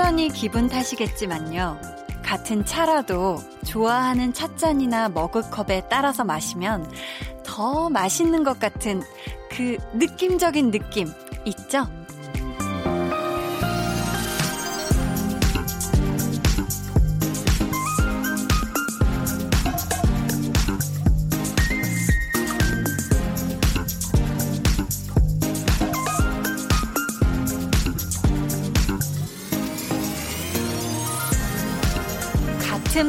순전히 기분 탓이겠지만요. 같은 차라도 좋아하는 찻잔이나 머그컵에 따라서 마시면 더 맛있는 것 같은 그 느낌적인 느낌 있죠?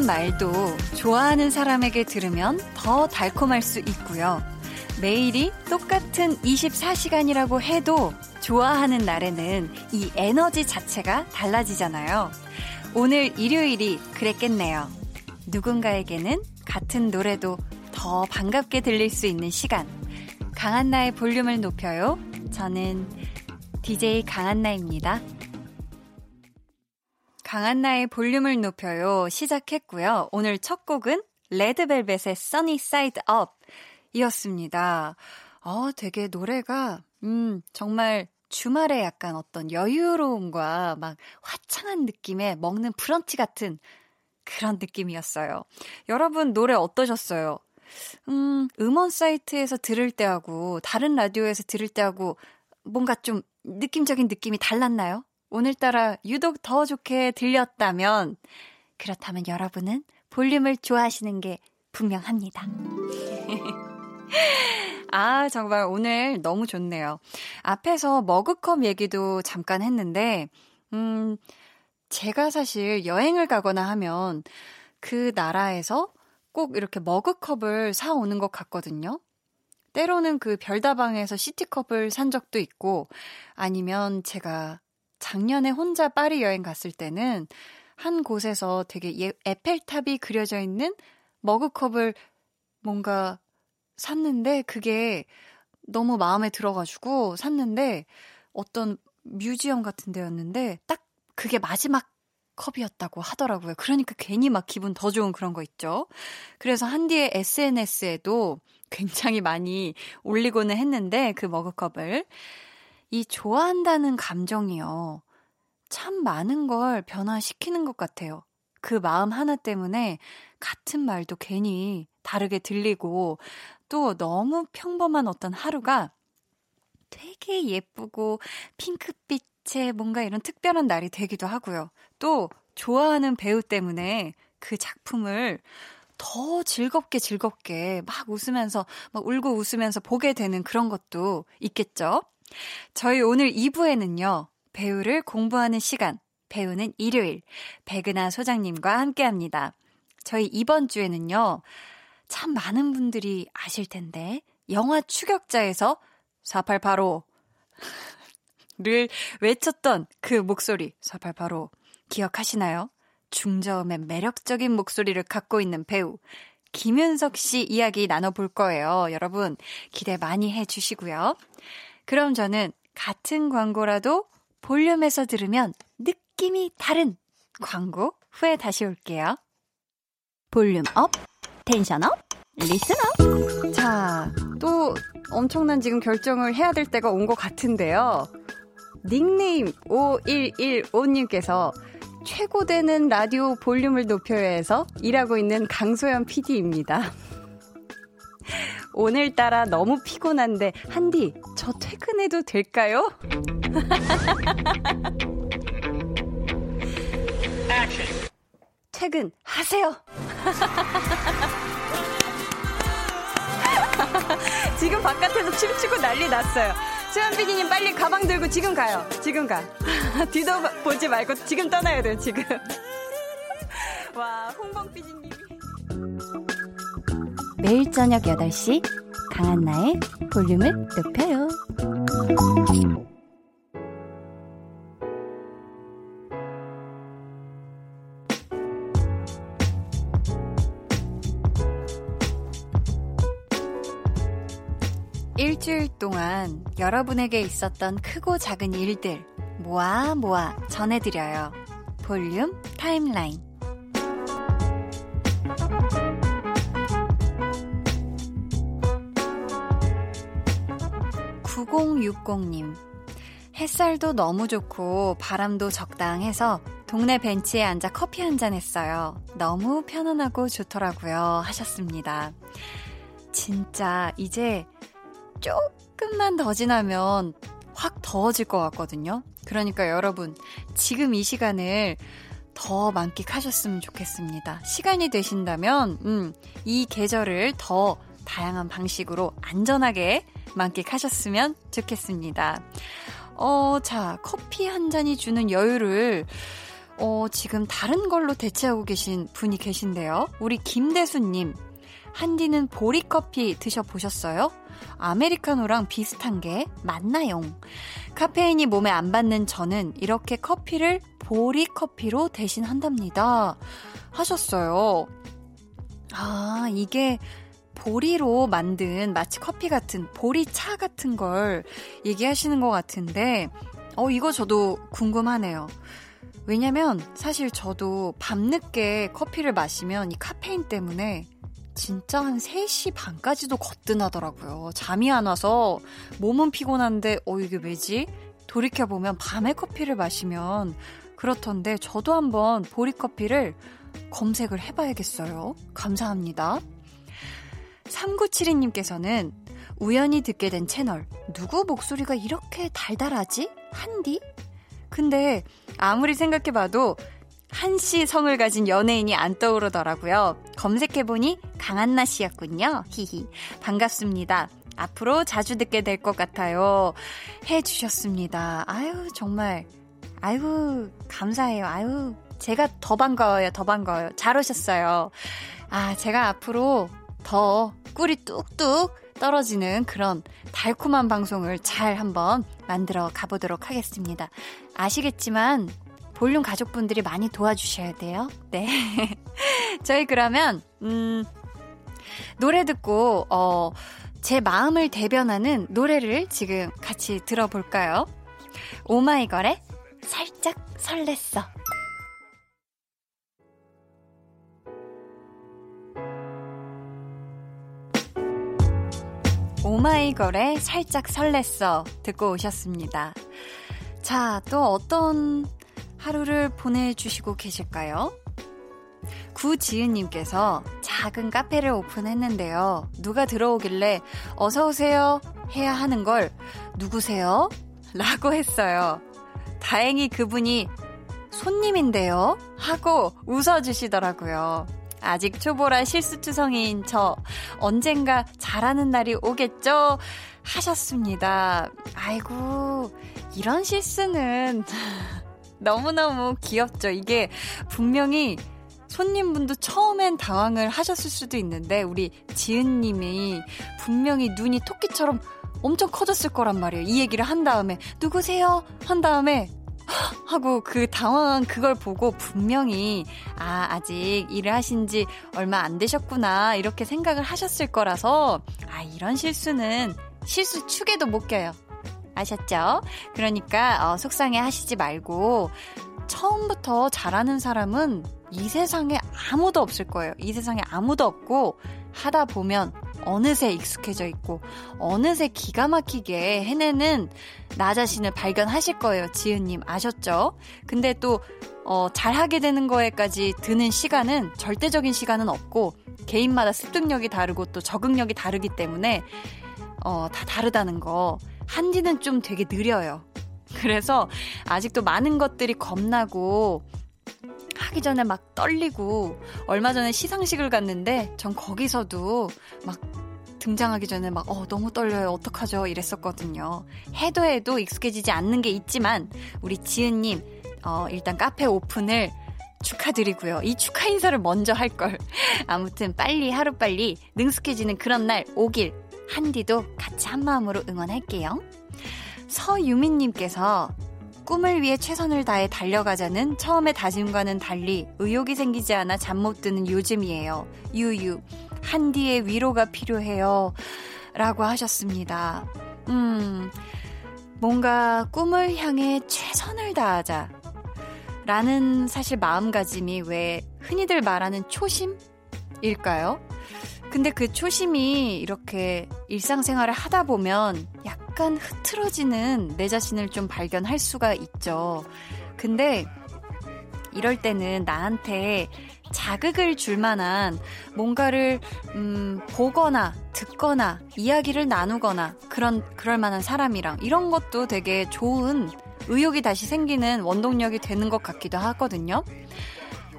말도 좋아하는 사람에게 들으면 더 달콤할 수 있고요. 매일이 똑같은 24시간이라고 해도 좋아하는 날에는 이 에너지 자체가 달라지잖아요. 오늘 일요일이 그랬겠네요. 누군가에게는 같은 노래도 더 반갑게 들릴 수 있는 시간. 강한나의 볼륨을 높여요. 저는 DJ 강한나입니다. 강한나의 볼륨을 높여요 시작했고요. 오늘 첫 곡은 레드벨벳의 Sunny Side Up 이었습니다. 어, 되게 노래가, 음, 정말 주말에 약간 어떤 여유로움과 막 화창한 느낌의 먹는 브런치 같은 그런 느낌이었어요. 여러분 노래 어떠셨어요? 음, 음원 사이트에서 들을 때하고 다른 라디오에서 들을 때하고 뭔가 좀 느낌적인 느낌이 달랐나요? 오늘따라 유독 더 좋게 들렸다면, 그렇다면 여러분은 볼륨을 좋아하시는 게 분명합니다. 아, 정말 오늘 너무 좋네요. 앞에서 머그컵 얘기도 잠깐 했는데, 음, 제가 사실 여행을 가거나 하면 그 나라에서 꼭 이렇게 머그컵을 사오는 것 같거든요. 때로는 그 별다방에서 시티컵을 산 적도 있고, 아니면 제가 작년에 혼자 파리 여행 갔을 때는 한 곳에서 되게 예, 에펠탑이 그려져 있는 머그컵을 뭔가 샀는데 그게 너무 마음에 들어가지고 샀는데 어떤 뮤지엄 같은 데였는데 딱 그게 마지막 컵이었다고 하더라고요. 그러니까 괜히 막 기분 더 좋은 그런 거 있죠. 그래서 한디의 SNS에도 굉장히 많이 올리고는 했는데 그 머그컵을 이 좋아한다는 감정이요. 참 많은 걸 변화시키는 것 같아요. 그 마음 하나 때문에 같은 말도 괜히 다르게 들리고 또 너무 평범한 어떤 하루가 되게 예쁘고 핑크빛의 뭔가 이런 특별한 날이 되기도 하고요. 또 좋아하는 배우 때문에 그 작품을 더 즐겁게 즐겁게 막 웃으면서 막 울고 웃으면서 보게 되는 그런 것도 있겠죠. 저희 오늘 2부에는요, 배우를 공부하는 시간, 배우는 일요일, 백은하 소장님과 함께 합니다. 저희 이번 주에는요, 참 많은 분들이 아실 텐데, 영화 추격자에서 4885 를 외쳤던 그 목소리, 4885. 기억하시나요? 중저음의 매력적인 목소리를 갖고 있는 배우, 김윤석 씨 이야기 나눠볼 거예요. 여러분, 기대 많이 해 주시고요. 그럼 저는 같은 광고라도 볼륨에서 들으면 느낌이 다른 광고 후에 다시 올게요. volume up, tension up, listen up. 자, 또 엄청난 지금 결정을 해야 될 때가 온 것 같은데요. 닉네임 5115님께서 최고되는 라디오 볼륨을 높여야 해서 일하고 있는 강소연 PD입니다. 오늘따라 너무 피곤한데, 한디, 저 퇴근해도 될까요? 퇴근 하세요! 지금 바깥에서 춤추고 난리 났어요. 수현 PD님 빨리 가방 들고 지금 가요. 지금 가. 뒤도 보지 말고 지금 떠나야 돼요, 지금. 와, 홍범 PD님이. 매일 저녁 8시 강한나의 볼륨을 높여요. 일주일 동안 여러분에게 있었던 크고 작은 일들 모아 모아 전해드려요. 볼륨 타임라인. 9060님. 햇살도 너무 좋고 바람도 적당해서 동네 벤치에 앉아 커피 한 잔 했어요. 너무 편안하고 좋더라고요. 하셨습니다. 진짜 이제 조금만 더 지나면 확 더워질 것 같거든요. 그러니까 여러분, 지금 이 시간을 더 만끽하셨으면 좋겠습니다. 시간이 되신다면, 음, 이 계절을 더 다양한 방식으로 안전하게 만끽하셨으면 좋겠습니다. 어, 자, 커피 한 잔이 주는 여유를, 어, 지금 다른 걸로 대체하고 계신 분이 계신데요. 우리 김대수님. 한디는 보리커피 드셔보셨어요? 아메리카노랑 비슷한 게 맞나요? 카페인이 몸에 안 받는 저는 이렇게 커피를 보리커피로 대신한답니다. 하셨어요. 아, 이게 보리로 만든 마치 커피 같은 보리차 같은 걸 얘기하시는 것 같은데, 어, 이거 저도 궁금하네요. 왜냐면 사실 저도 밤늦게 커피를 마시면 이 카페인 때문에 진짜 한 3시 반까지도 거뜬하더라고요. 잠이 안 와서 몸은 피곤한데, 어, 이게 왜지? 돌이켜보면 밤에 커피를 마시면 그렇던데 저도 한번 보리커피를 검색을 해봐야겠어요. 감사합니다. 3972님께서는 우연히 듣게 된 채널, 누구 목소리가 이렇게 달달하지? 한디? 근데 아무리 생각해봐도 한씨 성을 가진 연예인이 안 떠오르더라고요. 검색해보니 강한나 씨였군요. 히히. 반갑습니다. 앞으로 자주 듣게 될 것 같아요. 해주셨습니다. 아유, 정말. 아유, 감사해요. 아유, 제가 더 반가워요. 더 반가워요. 잘 오셨어요. 아, 제가 앞으로 더 꿀이 뚝뚝 떨어지는 그런 달콤한 방송을 잘 한번 만들어 가보도록 하겠습니다. 아시겠지만 볼륨 가족분들이 많이 도와주셔야 돼요. 네. 저희 그러면, 음, 노래 듣고, 어, 제 마음을 대변하는 노래를 지금 같이 들어볼까요? 오마이걸의 살짝 설렜어. 오마이걸의 살짝 설렜어 듣고 오셨습니다. 자, 또 어떤 하루를 보내주시고 계실까요? 구지은님께서 작은 카페를 오픈했는데요. 누가 들어오길래 어서오세요 해야 하는 걸 누구세요? 라고 했어요. 다행히 그분이 손님인데요? 하고 웃어주시더라고요. 아직 초보라 실수투성이인 저 언젠가 잘하는 날이 오겠죠? 하셨습니다. 아이고, 이런 실수는 너무너무 귀엽죠. 이게 분명히 손님분도 처음엔 당황을 하셨을 수도 있는데 우리 지은님이 분명히 눈이 토끼처럼 엄청 커졌을 거란 말이에요. 이 얘기를 한 다음에 누구세요? 한 다음에 하고 그 당황한 그걸 보고 분명히 아 아직 일을 하신 지 얼마 안 되셨구나 이렇게 생각을 하셨을 거라서 아 이런 실수는 실수 축에도 못 껴요. 아셨죠? 그러니까 어, 속상해 하시지 말고 처음부터 잘하는 사람은 이 세상에 아무도 없을 거예요. 이 세상에 아무도 없고 하다 보면 어느새 익숙해져 있고 어느새 기가 막히게 해내는 나 자신을 발견하실 거예요. 지은님 아셨죠? 근데 또 어, 잘하게 되는 거에까지 드는 시간은 절대적인 시간은 없고 개인마다 습득력이 다르고 또 적응력이 다르기 때문에 어, 다 다르다는 거 한디는 좀 되게 느려요. 그래서 아직도 많은 것들이 겁나고 하기 전에 막 떨리고 얼마 전에 시상식을 갔는데 전 거기서도 막 등장하기 전에 막 어, 너무 떨려요. 어떡하죠? 이랬었거든요. 해도 해도 익숙해지지 않는 게 있지만 우리 지은님 어, 일단 카페 오픈을 축하드리고요. 이 축하 인사를 먼저 할 걸. 아무튼 빨리 하루빨리 능숙해지는 그런 날 오길 한디도 같이 한 마음으로 응원할게요. 서유민님께서 꿈을 위해 최선을 다해 달려가자는 처음의 다짐과는 달리 의욕이 생기지 않아 잠 못 드는 요즘이에요. 유유, 한디의 위로가 필요해요. 라고 하셨습니다. 음, 뭔가 꿈을 향해 최선을 다하자. 라는 사실 마음가짐이 왜 흔히들 말하는 초심일까요? 근데 그 초심이 이렇게 일상생활을 하다 보면 약간 흐트러지는 내 자신을 좀 발견할 수가 있죠. 근데 이럴 때는 나한테 자극을 줄 만한 뭔가를 음, 보거나 듣거나 이야기를 나누거나 그런 그럴 만한 사람이랑 이런 것도 되게 좋은 의욕이 다시 생기는 원동력이 되는 것 같기도 하거든요.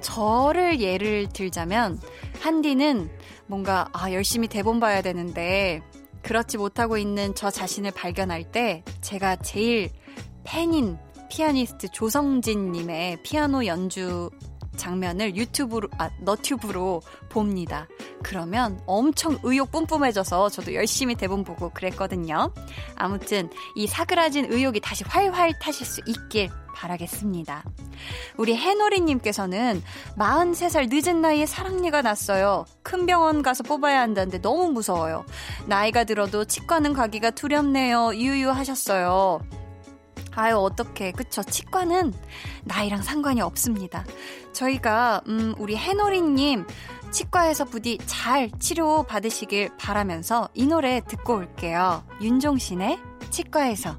저를 예를 들자면 한디는 뭔가 아 열심히 대본 봐야 되는데 그렇지 못하고 있는 저 자신을 발견할 때 제가 제일 팬인 피아니스트 조성진님의 피아노 연주 장면을 유튜브로, 아, 너튜브로 봅니다. 그러면 엄청 의욕 뿜뿜해져서 저도 열심히 대본 보고 그랬거든요. 아무튼 이 사그라진 의욕이 다시 활활 타실 수 있길 바라겠습니다. 우리 해노리님께서는 43살 늦은 나이에 사랑니가 났어요. 큰 병원 가서 뽑아야 한다는데 너무 무서워요. 나이가 들어도 치과는 가기가 두렵네요. 유유하셨어요. 아유, 어떡해. 그쵸. 치과는 나이랑 상관이 없습니다. 저희가, 음, 우리 해노리님, 치과에서 부디 잘 치료 받으시길 바라면서 이 노래 듣고 올게요. 윤종신의 치과에서.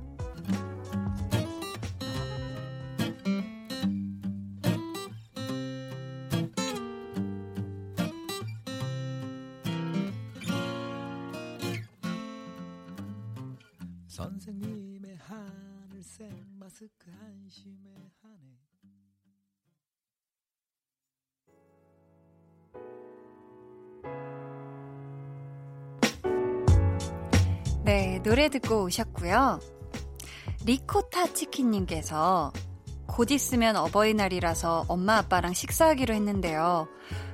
선생님 의 하늘색 마스크 한심해 하네 네, 노래 듣고 오셨고요. 리코타 치킨님께서 곧 있으면 어버이날이라서 엄마 아빠랑 식사하기로 했는데요.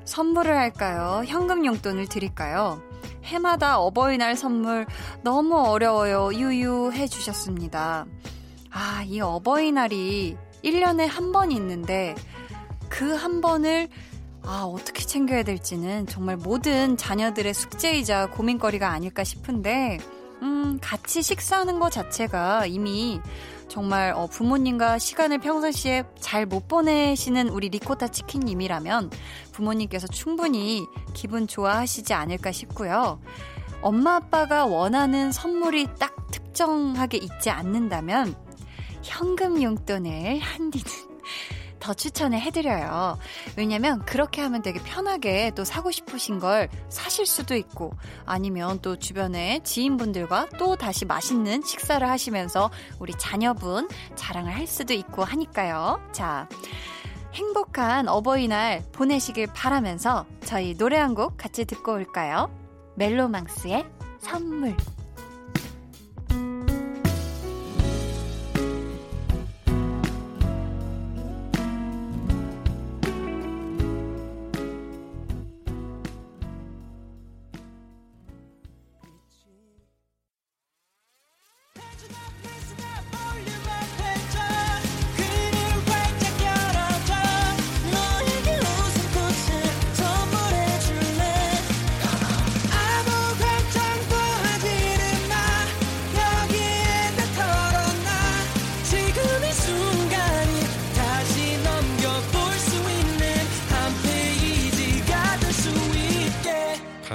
선물을 할까요? 현금 용돈을 드릴까요? 해마다 어버이날 선물 너무 어려워요. 유유 해주셨습니다. 아, 이 어버이날이 1년에 한 번 있는데 그 한 번을 아, 어떻게 챙겨야 될지는 정말 모든 자녀들의 숙제이자 고민거리가 아닐까 싶은데 음, 같이 식사하는 것 자체가 이미 정말 어, 부모님과 시간을 평상시에 잘 못 보내시는 우리 리코타 치킨님이라면 부모님께서 충분히 기분 좋아하시지 않을까 싶고요. 엄마 아빠가 원하는 선물이 딱 특정하게 있지 않는다면 현금 용돈을 한디는 더 추천을 해드려요. 왜냐면 그렇게 하면 되게 편하게 또 사고 싶으신 걸 사실 수도 있고 아니면 또 주변에 지인분들과 또 다시 맛있는 식사를 하시면서 우리 자녀분 자랑을 할 수도 있고 하니까요. 자. 행복한 어버이날 보내시길 바라면서 저희 노래 한 곡 같이 듣고 올까요? 멜로망스의 선물.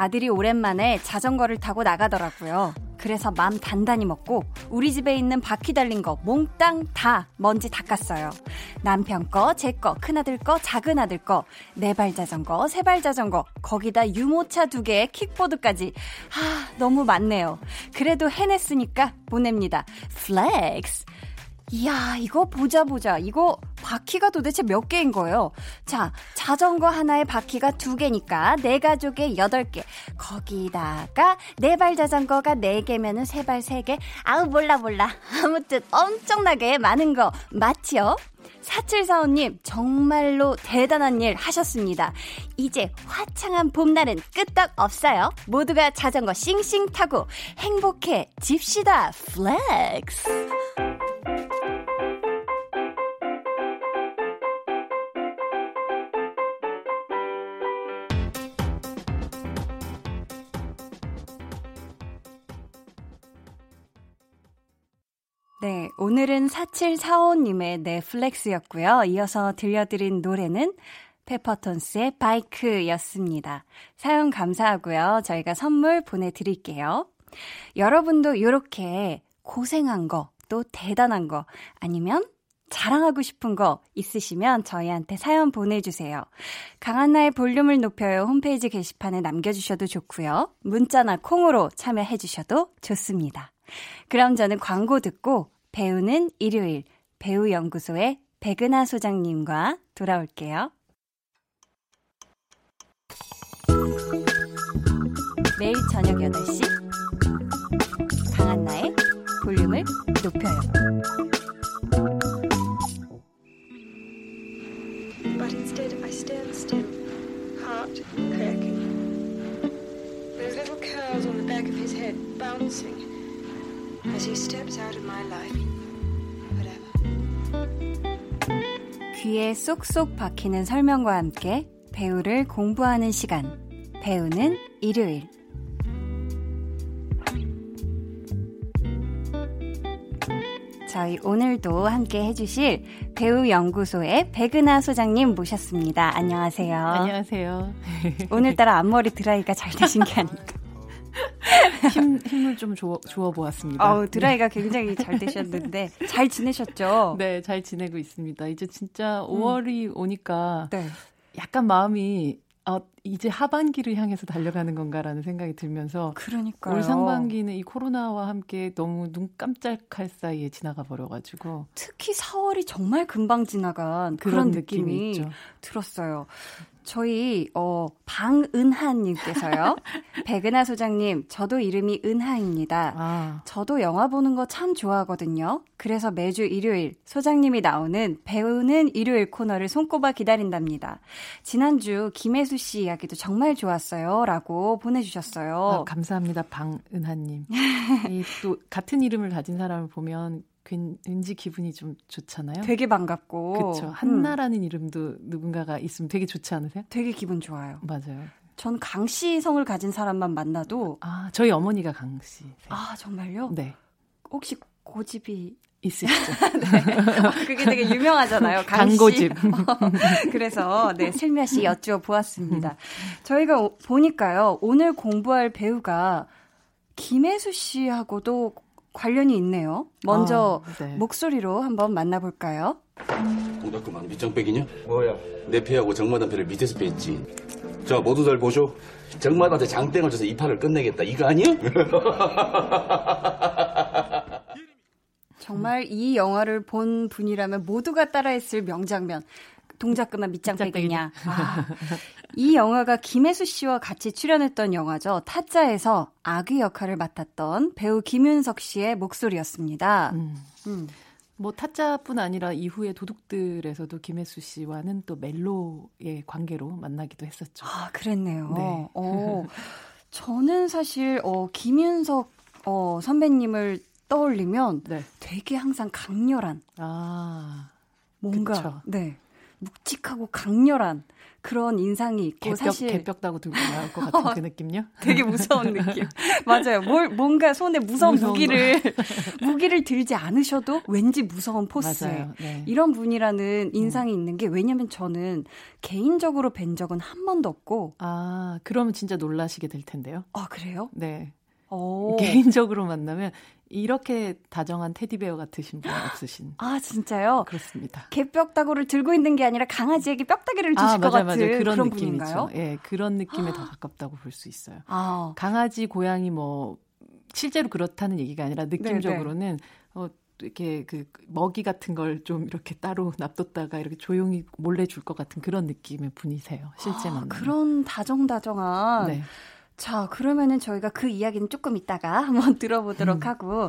아들이 오랜만에 자전거를 타고 나가더라고요. 그래서 맘 단단히 먹고 우리 집에 있는 바퀴 달린 거 몽땅 다 먼지 닦았어요. 남편 거, 제 거, 큰아들 거, 작은아들 거, 네 발 자전거, 세 발 자전거, 거기다 유모차 두 개에 킥보드까지. 아, 너무 많네요. 그래도 해냈으니까 보냅니다. flex. 이야, 이거 보자 보자. 이거 바퀴가 도대체 몇 개인 거예요? 자, 자전거 하나에 바퀴가 두 개니까 네 가족에 여덟 개. 거기다가 네 발 자전거가 네 개면은 세 발 세 개. 아우 몰라 몰라. 아무튼 엄청나게 많은 거 맞지요? 4745님, 정말로 대단한 일 하셨습니다. 이제 화창한 봄날은 끄떡 없어요. 모두가 자전거 씽씽 타고 행복해 집시다. flex. 네, 오늘은 4745님의 넷플렉스였고요. 이어서 들려드린 노래는 페퍼톤스의 바이크였습니다. 사연 감사하고요. 저희가 선물 보내드릴게요. 여러분도 이렇게 고생한 거, 또 대단한 거, 아니면 자랑하고 싶은 거 있으시면 저희한테 사연 보내주세요. 강한나의 볼륨을 높여요 홈페이지 게시판에 남겨주셔도 좋고요. 문자나 콩으로 참여해주셔도 좋습니다. 그럼 저는 광고 듣고 배우는 일요일 배우연구소의 백은하 소장님과 돌아올게요. 매일 저녁 8시 강한나의 볼륨을 높여요. But instead I stand still, heart cracking. Those little curls on the back of his head bouncing. 귀에 쏙쏙 박히는 설명과 함께 배우를 공부하는 시간. 배우는 일요일. 저희 오늘도 함께 해주실 배우연구소의 백은하 소장님 모셨습니다. 안녕하세요. 안녕하세요. 오늘따라 앞머리 드라이가 잘 되신 게 아닐까. 힘, 힘을 좀 주어, 주어 보았습니다. 어, 드라이가 네. 굉장히 잘 되셨는데, 잘 지내셨죠? 네, 잘 지내고 있습니다. 이제 진짜 5월이 음. 오니까, 네. 약간 마음이, 어, 이제 하반기를 향해서 달려가는 건가라는 생각이 들면서 그러니까요. 올 상반기는 이 코로나와 함께 너무 눈 깜짝할 사이에 지나가 버려가지고 특히 4월이 정말 금방 지나간 그런, 그런 느낌이, 느낌이 들었어요. 저희 어 방은하 님께서요. 백은하 소장님, 저도 이름이 은하입니다. 아. 저도 영화 보는 거 참 좋아하거든요. 그래서 매주 일요일 소장님이 나오는 배우는 일요일 코너를 손꼽아 기다린답니다. 지난주 김혜수 씨 이야기도 정말 좋았어요라고 보내 주셨어요. 아, 감사합니다. 방은하 님. 또 같은 이름을 가진 사람을 보면 왠지 기분이 좀 좋잖아요. 되게 반갑고. 그렇죠. 한나라는 음. 이름도 누군가가 있으면 되게 좋지 않으세요? 되게 기분 좋아요. 맞아요. 전 강씨 성을 가진 사람만 만나도 아 저희 어머니가 강씨. 아 정말요? 네. 혹시 고집이 있으시죠? 네. 어, 그게 되게 유명하잖아요. 강고집. 그래서 네 슬며시 여쭈어 보았습니다. 저희가 보니까요 오늘 공부할 배우가 김혜수 씨하고도 관련이 있네요. 먼저 아, 네. 목소리로 한번 만나볼까요? 동작그만 밑장빼기냐? 뭐야? 내 패하고 정마단 패를 밑에서 뺐지. 자 모두들 보쇼. 정마단한테 장땡을 줘서 이 판을 끝내겠다. 이거 아니야? 정말 이 영화를 본 분이라면 모두가 따라했을 명장면. 동작 그만 밑장 빼기냐. 아, 이 영화가 김혜수 씨와 같이 출연했던 영화죠. 타짜에서 아귀 역할을 맡았던 배우 김윤석 씨의 목소리였습니다. 음. 음. 뭐 타짜뿐 아니라 이후에 도둑들에서도 김혜수 씨와는 또 멜로의 관계로 만나기도 했었죠. 아, 그랬네요. 네. 어, 저는 사실 어 김윤석 어 선배님을 떠올리면 네. 되게 항상 강렬한 아. 뭔가 그쵸. 네. 묵직하고 강렬한 그런 인상이 있고 개벽, 사실 개벽 다고 들고 나올 것 같은 그 느낌요? 되게 무서운 느낌. 맞아요. 뭘 뭔가 손에 무서운, 무서운 무기를 무기를 들지 않으셔도 왠지 무서운 포스. 네. 이런 분이라는 인상이 음. 있는 게 왜냐면 저는 개인적으로 뵌 적은 한 번도 없고 아, 그러면 진짜 놀라시게 될 텐데요. 아, 그래요? 네. 오. 개인적으로 만나면 이렇게 다정한 테디베어 같으신 분 없으신. 아 진짜요? 그렇습니다. 개뼈다구를 들고 있는 게 아니라 강아지에게 뼈다귀를 주실 아, 맞아, 것 같은 맞아. 그런 그런 느낌인가요? 예, 네, 그런 느낌에 더 가깝다고 볼 수 있어요. 아. 강아지, 고양이 뭐 실제로 그렇다는 얘기가 아니라 느낌적으로는 네네. 어, 이렇게 그 먹이 같은 걸 좀 이렇게 따로 놔뒀다가 이렇게 조용히 몰래 줄 것 같은 그런 느낌의 분이세요. 실제 만 아, 그런 다정다정한. 네. 자, 그러면은 저희가 그 이야기는 조금 이따가 한번 들어보도록 음. 하고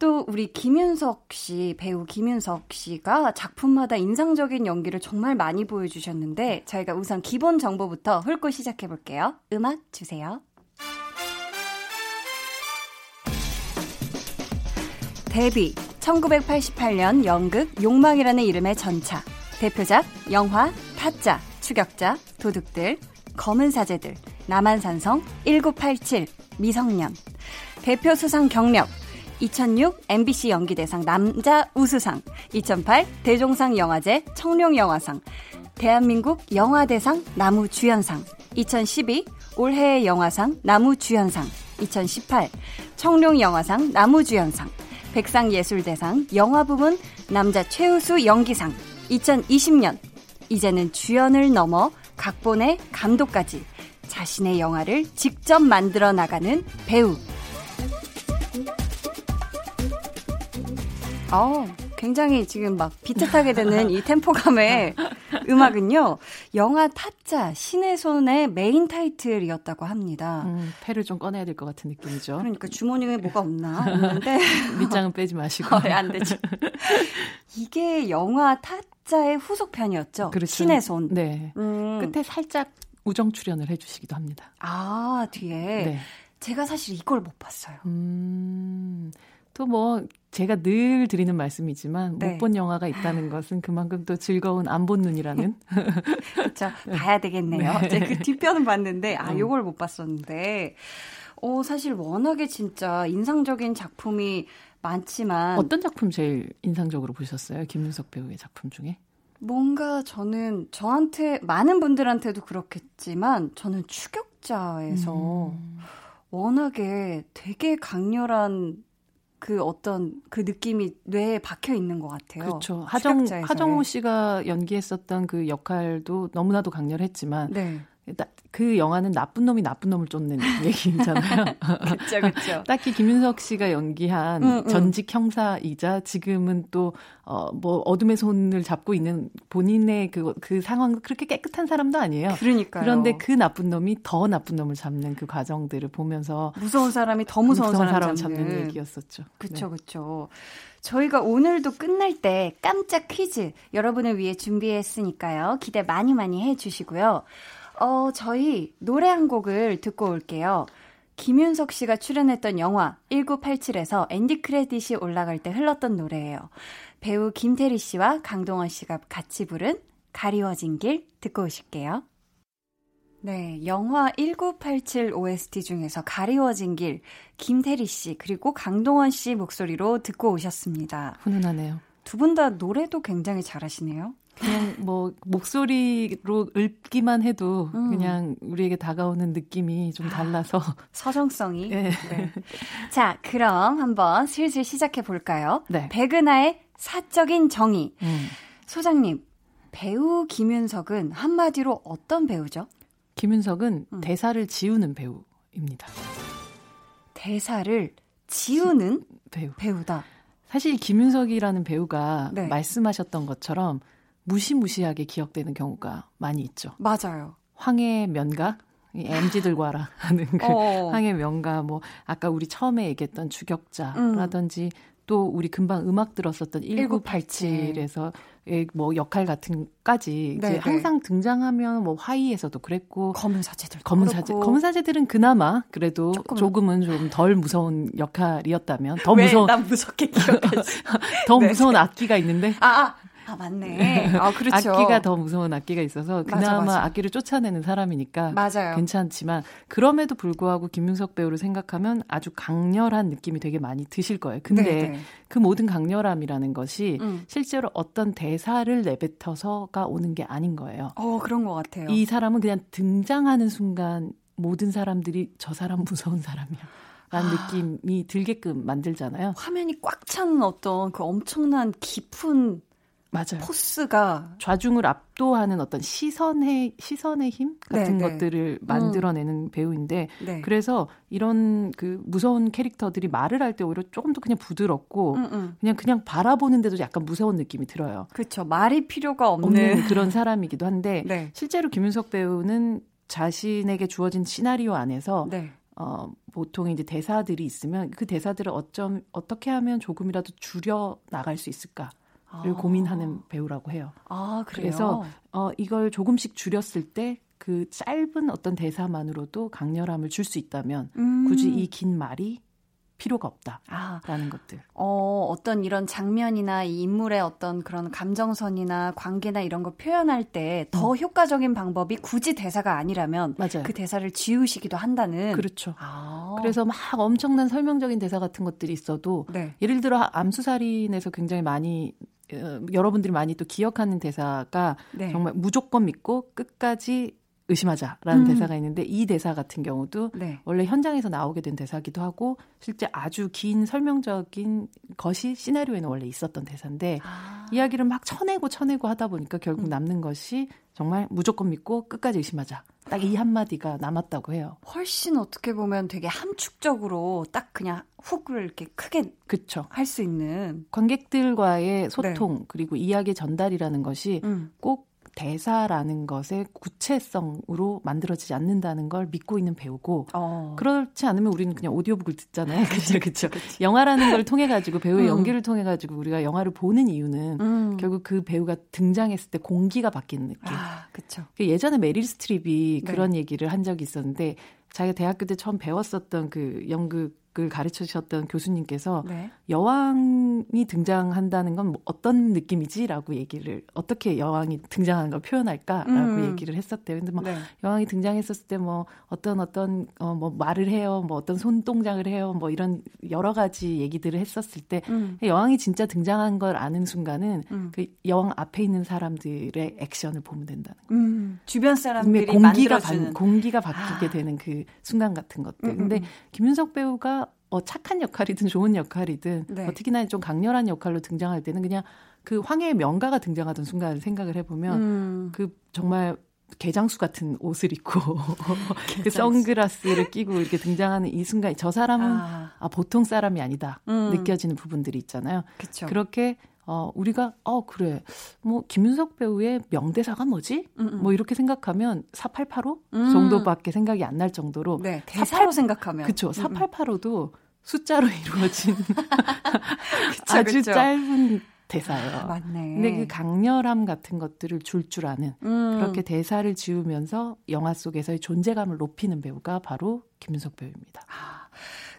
또 우리 김윤석 씨, 배우 김윤석 씨가 작품마다 인상적인 연기를 정말 많이 보여주셨는데 저희가 우선 기본 정보부터 훑고 시작해 볼게요. 음악 주세요. 데뷔 1988년 연극 욕망이라는 이름의 전차 대표작 영화 타짜 추격자 도둑들 검은 사제들 남한산성 1987 미성년. 대표 수상 경력 2006 MBC 연기대상 남자 우수상, 2008 대종상 영화제 청룡영화상, 대한민국 영화대상 나무주연상, 2012 올해의 영화상 나무주연상, 2018 청룡영화상 나무주연상, 백상예술대상 영화부문 남자 최우수 연기상, 2020년 이제는 주연을 넘어 각본의 감독까지 자신의 영화를 직접 만들어 나가는 배우. 어, 굉장히 지금 막 비뜻하게 되는 이 템포감의 음악은요, 영화 타짜, 신의 손의 메인 타이틀이었다고 합니다. 음, 패를 좀 꺼내야 될 것 같은 느낌이죠. 그러니까 주머니에 뭐가 없나? 없는데. 밑장은 빼지 마시고. 어, 안 되죠. 이게 영화 타짜의 후속편이었죠. 그렇죠. 신의 손. 네. 음. 끝에 살짝 우정 출연을 해주시기도 합니다. 아, 뒤에. 네. 제가 사실 이걸 못 봤어요. 음, 또 뭐 제가 늘 드리는 말씀이지만 네. 못본 영화가 있다는 것은 그만큼 또 즐거운 안 본 눈이라는. 그렇죠. 봐야 되겠네요. 네. 그 뒷편은 봤는데 아 요걸 음. 못 봤었는데. 어 사실 워낙에 진짜 인상적인 작품이 많지만 어떤 작품 제일 인상적으로 보셨어요? 김윤석 배우의 작품 중에? 뭔가 저는 저한테 많은 분들한테도 그렇겠지만 저는 추격자에서 음. 워낙에 되게 강렬한 그 어떤 그 느낌이 뇌에 박혀 있는 것 같아요. 그렇죠. 하정 하정우 씨가 연기했었던 그 역할도 너무나도 강렬했지만 네. 그 영화는 나쁜 놈이 나쁜 놈을 쫓는 얘기잖아요. 그렇죠, 그렇죠. 딱히 김윤석 씨가 연기한 음, 음. 전직 형사이자 지금은 또 어 뭐 어둠의 손을 잡고 있는 본인의 그, 그 상황 그렇게 깨끗한 사람도 아니에요. 그러니까 그런데 그 나쁜 놈이 더 나쁜 놈을 잡는 그 과정들을 보면서 무서운 사람이 더 무서운, 무서운 사람, 사람 잡는 얘기였었죠. 그렇죠, 네. 그렇죠. 저희가 오늘도 끝날 때 깜짝 퀴즈 여러분을 위해 준비했으니까요. 기대 많이 많이 해주시고요. 어, 저희 노래 한 곡을 듣고 올게요. 김윤석 씨가 출연했던 영화 1987에서 엔디 크레딧이 올라갈 때 흘렀던 노래예요. 배우 김태리 씨와 강동원 씨가 같이 부른 가리워진 길 듣고 오실게요. 네, 영화 1987 OST 중에서 가리워진 길, 김태리 씨, 그리고 강동원 씨 목소리로 듣고 오셨습니다. 훈훈하네요. 두 분 다 노래도 굉장히 잘하시네요. 그냥 뭐 목소리로 읊기만 해도 음. 그냥 우리에게 다가오는 느낌이 좀 달라서 서정성이. 네. 네. 자, 그럼 한번 슬슬 시작해 볼까요? 네. 백은하의 사적인 정의. 음. 소장님, 배우 김윤석은 한마디로 어떤 배우죠? 김윤석은 음. 대사를 지우는 배우입니다. 대사를 지우는 배우. 배우다. 사실 김윤석이라는 배우가 네. 말씀하셨던 것처럼 무시무시하게 기억되는 경우가 많이 있죠. 맞아요. 황해 면가 MZ들과 하는 그 어. 황해 명가 뭐 아까 우리 처음에 얘기했던 주격자라든지 음. 또 우리 금방 음악 들었었던 1987에서 뭐 역할 같은까지 이제 네, 네. 항상 등장하면 뭐 화이에서도 그랬고 검은 사제들 검은 사제 검은 사제들은 그나마 그래도 조금은, 조금은 좀 덜 무서운 역할이었다면 더 무서운 난 무섭게 기억했지 더 네. 무서운 악기가 있는데 아, 아. 아, 맞네. 아, 그렇죠. 악기가 더 무서운 악기가 있어서 그나마 맞아, 맞아. 악기를 쫓아내는 사람이니까 맞아요. 괜찮지만 그럼에도 불구하고 김윤석 배우를 생각하면 아주 강렬한 느낌이 되게 많이 드실 거예요. 근데 네네. 네. 그 모든 강렬함이라는 것이 음. 실제로 어떤 대사를 내뱉어서가 오는 게 아닌 거예요. 어, 그런 것 같아요. 이 사람은 그냥 등장하는 순간 모든 사람들이 저 사람 무서운 사람이야. 라는 아. 느낌이 들게끔 만들잖아요. 화면이 꽉 찬 어떤 그 엄청난 깊은 맞아요. 포스가 좌중을 압도하는 어떤 시선의 시선의 힘 같은 네네. 네. 것들을 음. 만들어내는 음. 배우인데 네. 그래서 이런 그 무서운 캐릭터들이 말을 할 때 오히려 조금 더 그냥 부드럽고 음음. 음. 그냥 그냥 바라보는데도 약간 무서운 느낌이 들어요. 그렇죠. 말이 필요가 없는, 없는 그런 사람이기도 한데 네. 실제로 김윤석 배우는 자신에게 주어진 시나리오 안에서 네. 어, 보통 이제 대사들이 있으면 그 대사들을 어쩜 어떻게 하면 조금이라도 줄여 나갈 수 있을까? 를 아. 고민하는 배우라고 해요. 아, 그래요? 그래서 어, 이걸 조금씩 줄였을 때 그 짧은 어떤 대사만으로도 강렬함을 줄 수 있다면 음. 굳이 이 긴 말이 필요가 없다라는 아, 것들. 어, 어떤 이런 장면이나 이 인물의 어떤 그런 감정선이나 관계나 이런 거 표현할 때더 음. 효과적인 방법이 굳이 대사가 아니라면 맞아요. 그 대사를 지우시기도 한다는. 그렇죠. 아. 그래서 막 엄청난 설명적인 대사 같은 것들이 있어도 네. 예를 들어 암수살인에서 굉장히 많이 어, 여러분들이 많이 또 기억하는 대사가 네. 정말 무조건 믿고 끝까지 의심하자라는 음. 대사가 있는데 이 대사 같은 경우도 네. 원래 현장에서 나오게 된 대사기도 하고 실제 아주 긴 설명적인 것이 시나리오에는 원래 있었던 대사인데 아. 이야기를 막 쳐내고 쳐내고 하다 보니까 결국 음. 남는 것이 정말 무조건 믿고 끝까지 의심하자. 딱 이 한마디가 남았다고 해요. 훨씬 어떻게 보면 되게 함축적으로 딱 그냥 훅을 이렇게 크게 그쵸. 할 수 있는 관객들과의 소통 네. 그리고 이야기 전달이라는 것이 음. 꼭 대사라는 것의 구체성으로 만들어지지 않는다는 걸 믿고 있는 배우고 어. 그렇지 않으면 우리는 그냥 오디오북을 듣잖아요. 그렇죠, 그렇죠. 영화라는 걸 통해 가지고 배우의 음. 연기를 통해 가지고 우리가 영화를 보는 이유는 음. 결국 그 배우가 등장했을 때 공기가 바뀌는 느낌. 아, 그렇죠. 예전에 메릴 스트립이 네. 그런 얘기를 한 적이 있었는데 자기가 대학교 때 처음 배웠었던 그 연극 을 가르쳐 주셨던 교수님께서 네. 여왕이 등장한다는 건뭐 어떤 느낌이지라고 얘기를 어떻게 여왕이 등장하는 걸 표현할까라고 음. 얘기를 했었대요. 근데 뭐 네. 여왕이 등장했었을 때 뭐 어떤 어떤 어 뭐 말을 해요, 뭐 어떤 손동작을 해요, 뭐 이런 여러 가지 얘기들을 했었을 때 음. 여왕이 진짜 등장한 걸 아는 순간은 음. 그 여왕 앞에 있는 사람들의 액션을 보면 된다는 거예요. 음. 주변 사람들이 공기가 바, 공기가 바뀌게 아. 되는 그 순간 같은 것들. 음, 음, 근데 김윤석 배우가 어, 착한 역할이든 좋은 역할이든 네. 어, 특히나 좀 강렬한 역할로 등장할 때는 그냥 그 황해의 명가가 등장하던 순간을 생각을 해보면 음. 그 정말 개장수 같은 옷을 입고 그 선글라스를 끼고 이렇게 등장하는 이 순간 저 사람은 아, 아 보통 사람이 아니다 음. 느껴지는 부분들이 있잖아요. 그쵸. 그렇게 어 우리가 어 그래 뭐 김윤석 배우의 명대사가 뭐지? 음음. 뭐 이렇게 생각하면 4885 음. 정도밖에 생각이 안 날 정도로 네, 대사로 48, 생각하면 그렇죠. 4885도 숫자로 이루어진 그쵸, 아주 그쵸. 짧은 대사예요. 아, 맞네. 근데 그 강렬함 같은 것들을 줄줄 아는 음. 그렇게 대사를 지우면서 영화 속에서의 존재감을 높이는 배우가 바로 김윤석 배우입니다. 아,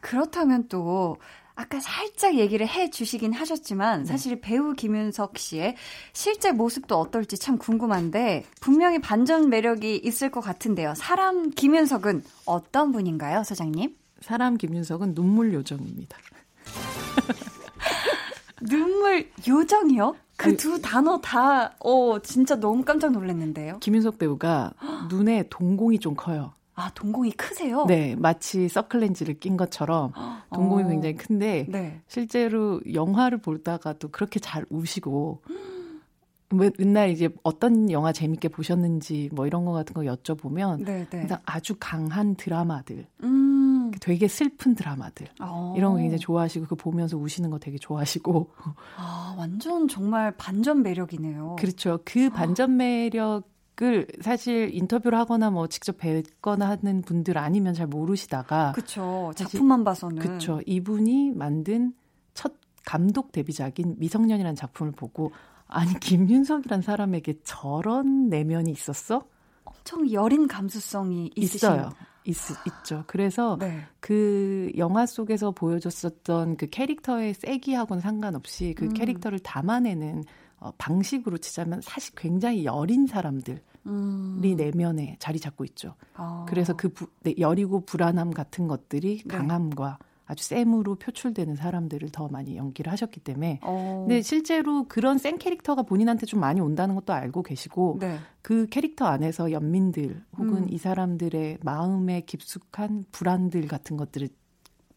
그렇다면 또 아까 살짝 얘기를 해 주시긴 하셨지만 네. 사실 배우 김윤석 씨의 실제 모습도 어떨지 참 궁금한데 분명히 반전 매력이 있을 것 같은데요. 사람 김윤석은 어떤 분인가요, 소장님? 사람 김윤석은 눈물 요정입니다. 눈물 요정이요? 그 두 단어 다, 어, 진짜 너무 깜짝 놀랐는데요. 김윤석 배우가 눈에 동공이 좀 커요. 아, 동공이 크세요? 네, 마치 서클렌즈를 낀 것처럼 동공이 어. 굉장히 큰데 네. 실제로 영화를 보다가도 그렇게 잘 우시고 맨날 이제 어떤 영화 재밌게 보셨는지 뭐 이런 거 같은 거 여쭤보면 네, 네. 아주 강한 드라마들, 음. 되게 슬픈 드라마들 어. 이런 거 굉장히 좋아하시고 그 보면서 우시는 거 되게 좋아하시고 아 완전 정말 반전 매력이네요. 그렇죠. 그 반전 매력 을 사실 인터뷰를 하거나 뭐 직접 뵙거나 하는 분들 아니면 잘 모르시다가 그렇죠. 작품만 봐서는 그렇죠. 이분이 만든 첫 감독 데뷔작인 미성년이라는 작품을 보고 아니 김윤석이란 사람에게 저런 내면이 있었어? 엄청 여린 감수성이 있으신... 있어요. 있, 있죠. 그래서 네. 그 영화 속에서 보여줬었던 그 캐릭터의 세기하고는 상관없이 그 음. 캐릭터를 담아내는 어, 방식으로 치자면 사실 굉장히 여린 사람들이 음. 내면에 자리 잡고 있죠. 아. 그래서 그 부, 네, 여리고 불안함 같은 것들이 네. 강함과 아주 쌤으로 표출되는 사람들을 더 많이 연기를 하셨기 때문에 어. 근데 실제로 그런 센 캐릭터가 본인한테 좀 많이 온다는 것도 알고 계시고 네. 그 캐릭터 안에서 연민들 혹은 음. 이 사람들의 마음에 깊숙한 불안들 같은 것들을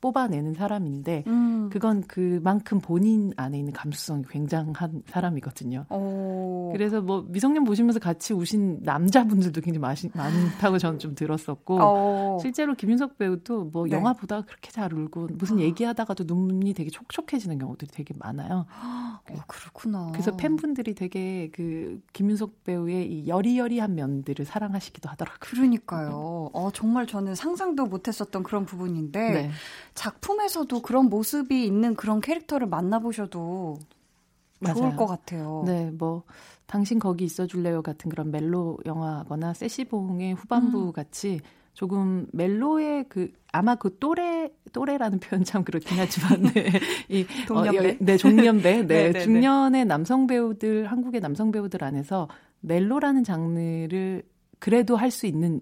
뽑아내는 사람인데 음. 그건 그만큼 본인 안에 있는 감수성이 굉장한 사람이거든요. 오. 그래서 뭐 미성년 보시면서 같이 우신 남자분들도 굉장히 마시, 많다고 저는 좀 들었었고 오. 실제로 김윤석 배우도 뭐 네. 영화 보다가 그렇게 잘 울고 무슨 아. 얘기하다가도 눈이 되게 촉촉해지는 경우들이 되게 많아요. 오, 그렇구나. 그래서 팬분들이 되게 그 김윤석 배우의 이 여리여리한 면들을 사랑하시기도 하더라고요. 그러니까요. 어, 정말 저는 상상도 못했었던 그런 부분인데 네. 작품에서도 그런 모습이 있는 그런 캐릭터를 만나보셔도 맞아요. 좋을 것 같아요. 네, 뭐 당신 거기 있어줄래요 같은 그런 멜로 영화거나 세시봉의 후반부 음. 같이 조금 멜로의 그 아마 그 또래 또래라는 표현 참 그렇긴 하지만 네. 이 동년배 어, 네 종년배 네, 네, 네 중년의 남성 배우들 한국의 남성 배우들 안에서 멜로라는 장르를 그래도 할 수 있는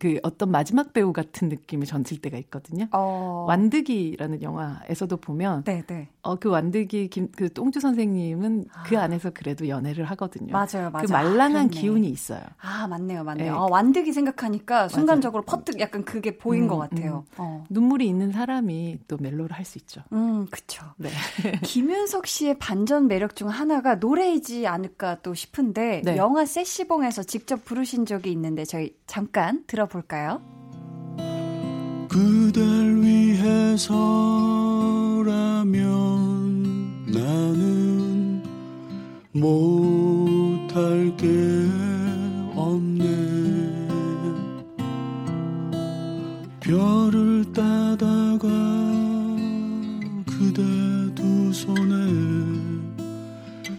그 어떤 마지막 배우 같은 느낌이 전칠 때가 있거든요. 어. 완득이라는 영화에서도 보면 네, 네. 어, 그 완득이 김, 그 똥주 선생님은 아. 그 안에서 그래도 연애를 하거든요. 맞아요, 맞아요. 그 말랑한 아, 기운이 있어요. 아, 맞네요, 맞네요. 네. 어, 완득이 생각하니까 순간적으로 맞아요. 퍼뜩 약간 그게 보인 음, 것 같아요. 음. 어. 눈물이 있는 사람이 또 멜로를 할 수 있죠. 음, 그쵸. 네. 김윤석 씨의 반전 매력 중 하나가 노래이지 않을까 또 싶은데 네. 영화 세시봉에서 직접 부르신 적이 있는데 저희 잠깐 들어 볼까요? 그댈 위해서라면 나는 못할 게 없네 별을 따다가 그대 두 손에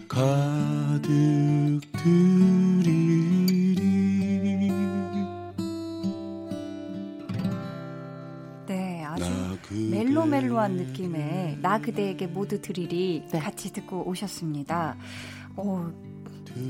가득 멜로멜로한 느낌의 나 그대에게 모두 드리리 네. 같이 듣고 오셨습니다. 어,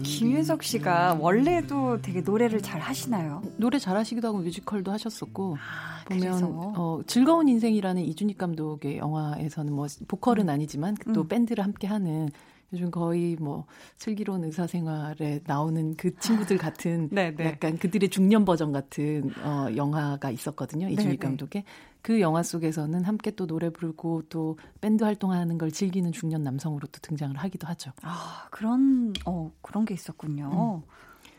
김윤석 씨가 원래도 되게 노래를 잘 하시나요? 노래 잘 하시기도 하고 뮤지컬도 하셨었고 아, 보면 어, 즐거운 인생이라는 이준익 감독의 영화에서는 뭐 보컬은 음. 아니지만 또 음. 밴드를 함께 하는 요즘 거의 뭐 슬기로운 의사 생활에 나오는 그 친구들 같은 네, 네. 약간 그들의 중년 버전 같은 어, 영화가 있었거든요. 이준익 네, 네. 감독의 그 영화 속에서는 함께 또 노래 부르고 또 밴드 활동하는 걸 즐기는 중년 남성으로 또 등장을 하기도 하죠. 아 그런 어 그런 게 있었군요. 음.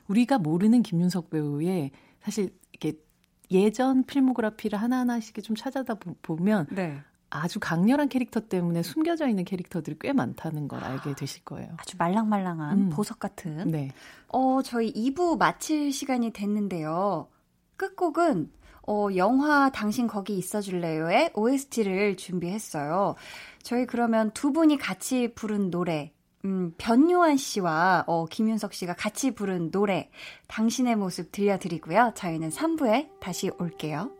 우리가 모르는 김윤석 배우의 사실 이렇게 예전 필모그래피를 하나하나씩 좀 찾아다 보면 네. 아주 강렬한 캐릭터 때문에 숨겨져 있는 캐릭터들이 꽤 많다는 걸 알게 되실 거예요. 아주 말랑말랑한 음. 보석 같은. 네. 어, 저희 2부 마칠 시간이 됐는데요. 끝곡은 어, 영화 당신 거기 있어줄래요의 OST를 준비했어요. 저희 그러면 두 분이 같이 부른 노래, 음, 변요한 씨와 어, 김윤석 씨가 같이 부른 노래, 당신의 모습 들려드리고요. 저희는 3부에 다시 올게요.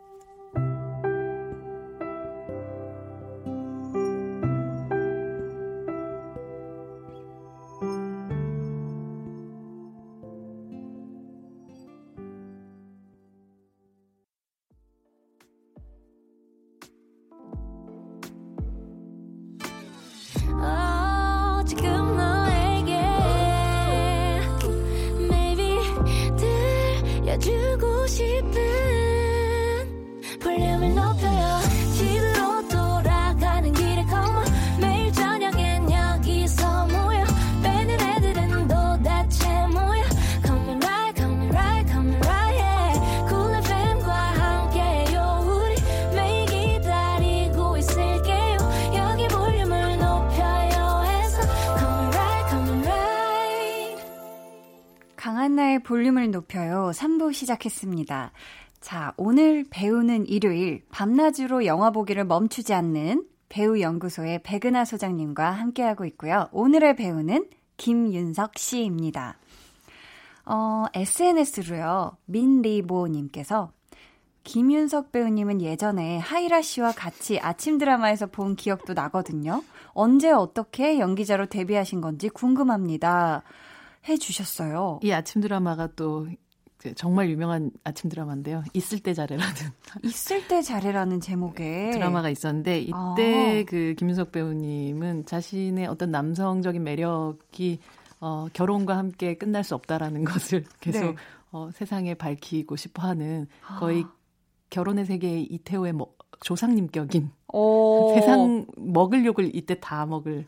시작했습니다. 자, 오늘 배우는 일요일, 밤낮으로 영화 보기를 멈추지 않는 배우연구소의 백은하 소장님과 함께하고 있고요. 오늘의 배우는 김윤석 씨입니다. 어, SNS로요, 민리보님께서 김윤석 배우님은 예전에 하이라 씨와 같이 아침 드라마에서 본 기억도 나거든요. 언제 어떻게 연기자로 데뷔하신 건지 궁금합니다. 해 주셨어요. 이 아침 드라마가 또 정말 유명한 아침 드라마인데요. 있을 때 잘해라는 있을 때 잘해라는 제목의 드라마가 있었는데 이때 아. 그 김윤석 배우님은 자신의 어떤 남성적인 매력이 어, 결혼과 함께 끝날 수 없다라는 것을 계속 네. 어, 세상에 밝히고 싶어하는 거의 아. 결혼의 세계의 이태호의 뭐, 조상님격인 세상 먹을 욕을 이때 다 먹을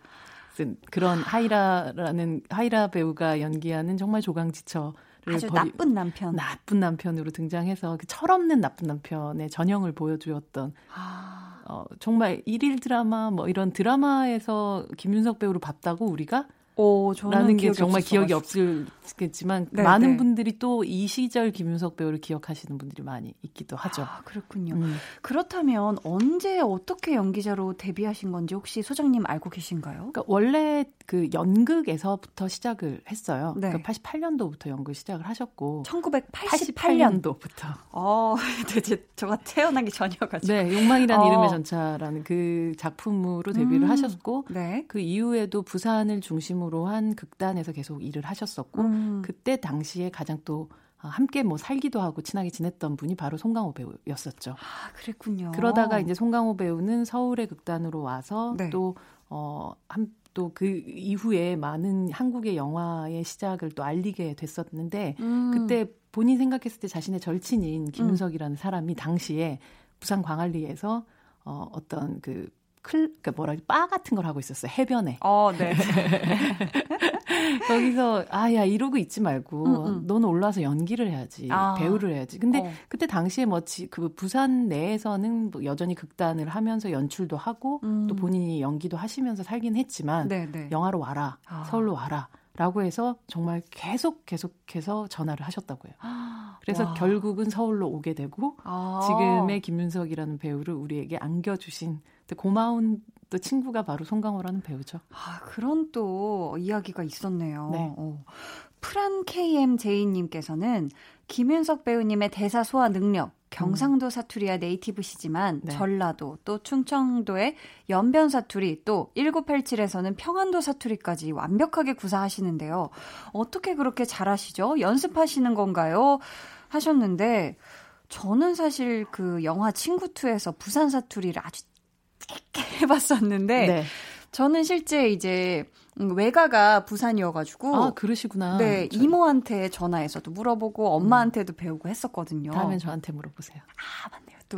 쓴 그런 하이라라는 하이라 배우가 연기하는 정말 조강지처를 아주 버리, 나쁜 남편 나쁜 남편으로 등장해서 그 철없는 나쁜 남편의 전형을 보여주었던 아. 어, 정말 일일 드라마 뭐 이런 드라마에서 김윤석 배우를 봤다고 우리가 오, 라는 게 정말 기억이 없을겠지만 네, 많은 네. 분들이 또 이 시절 김윤석 배우를 기억하시는 분들이 많이 있기도 하죠. 아, 그렇군요. 음. 그렇다면 언제 어떻게 연기자로 데뷔하신 건지 혹시 소장님 알고 계신가요? 그러니까 원래 그 연극에서부터 시작을 했어요. 네. 그러니까 88년도부터 연극 시작을 하셨고 1988년도부터. 어, 대체 저가 태어나기 전이어가지고. 네, 욕망이란 어. 이름의 전차라는 그 작품으로 데뷔를 음. 하셨고 네. 그 이후에도 부산을 중심으로 중심으로 한 극단에서 계속 일을 하셨었고 음. 그때 당시에 가장 또 함께 뭐 살기도 하고 친하게 지냈던 분이 바로 송강호 배우였었죠. 아, 그랬군요. 그러다가 이제 송강호 배우는 서울의 극단으로 와서 네. 또 어, 한, 또 그 이후에 많은 한국의 영화의 시작을 또 알리게 됐었는데 음. 그때 본인 생각했을 때 자신의 절친인 김윤석이라는 음. 사람이 당시에 부산 광안리에서 어, 어떤 그 클, 그 뭐라 바 같은 걸 하고 있었어요. 해변에. 어, 네. 거기서 아 야 이러고 있지 말고 음, 음. 너는 올라와서 연기를 해야지 아. 배우를 해야지. 근데 어. 그때 당시에 뭐그 부산 내에서는 뭐 여전히 극단을 하면서 연출도 하고 음. 또 본인이 연기도 하시면서 살긴 했지만 네, 네. 영화로 와라 아. 서울로 와라. 라고 해서 정말 계속 계속해서 전화를 하셨다고요. 그래서 와. 결국은 서울로 오게 되고 아. 지금의 김윤석이라는 배우를 우리에게 안겨주신 고마운 또 친구가 바로 송강호라는 배우죠. 아, 그런 또 이야기가 있었네요. 네. 어. 프란 KMJ님께서는 김윤석 배우님의 대사 소화 능력, 경상도 사투리와 네이티브시지만 네. 전라도 또 충청도의 연변 사투리 또 1987에서는 평안도 사투리까지 완벽하게 구사하시는데요. 어떻게 그렇게 잘하시죠? 연습하시는 건가요? 하셨는데 저는 사실 그 영화 친구2에서 부산 사투리를 아주 해봤었는데 네. 저는 실제 이제 외가가 부산이어가지고 아 그러시구나. 네 저... 이모한테 전화해서도 물어보고 엄마한테도 음. 배우고 했었거든요. 다음엔 저한테 물어보세요. 아 맞네요. 또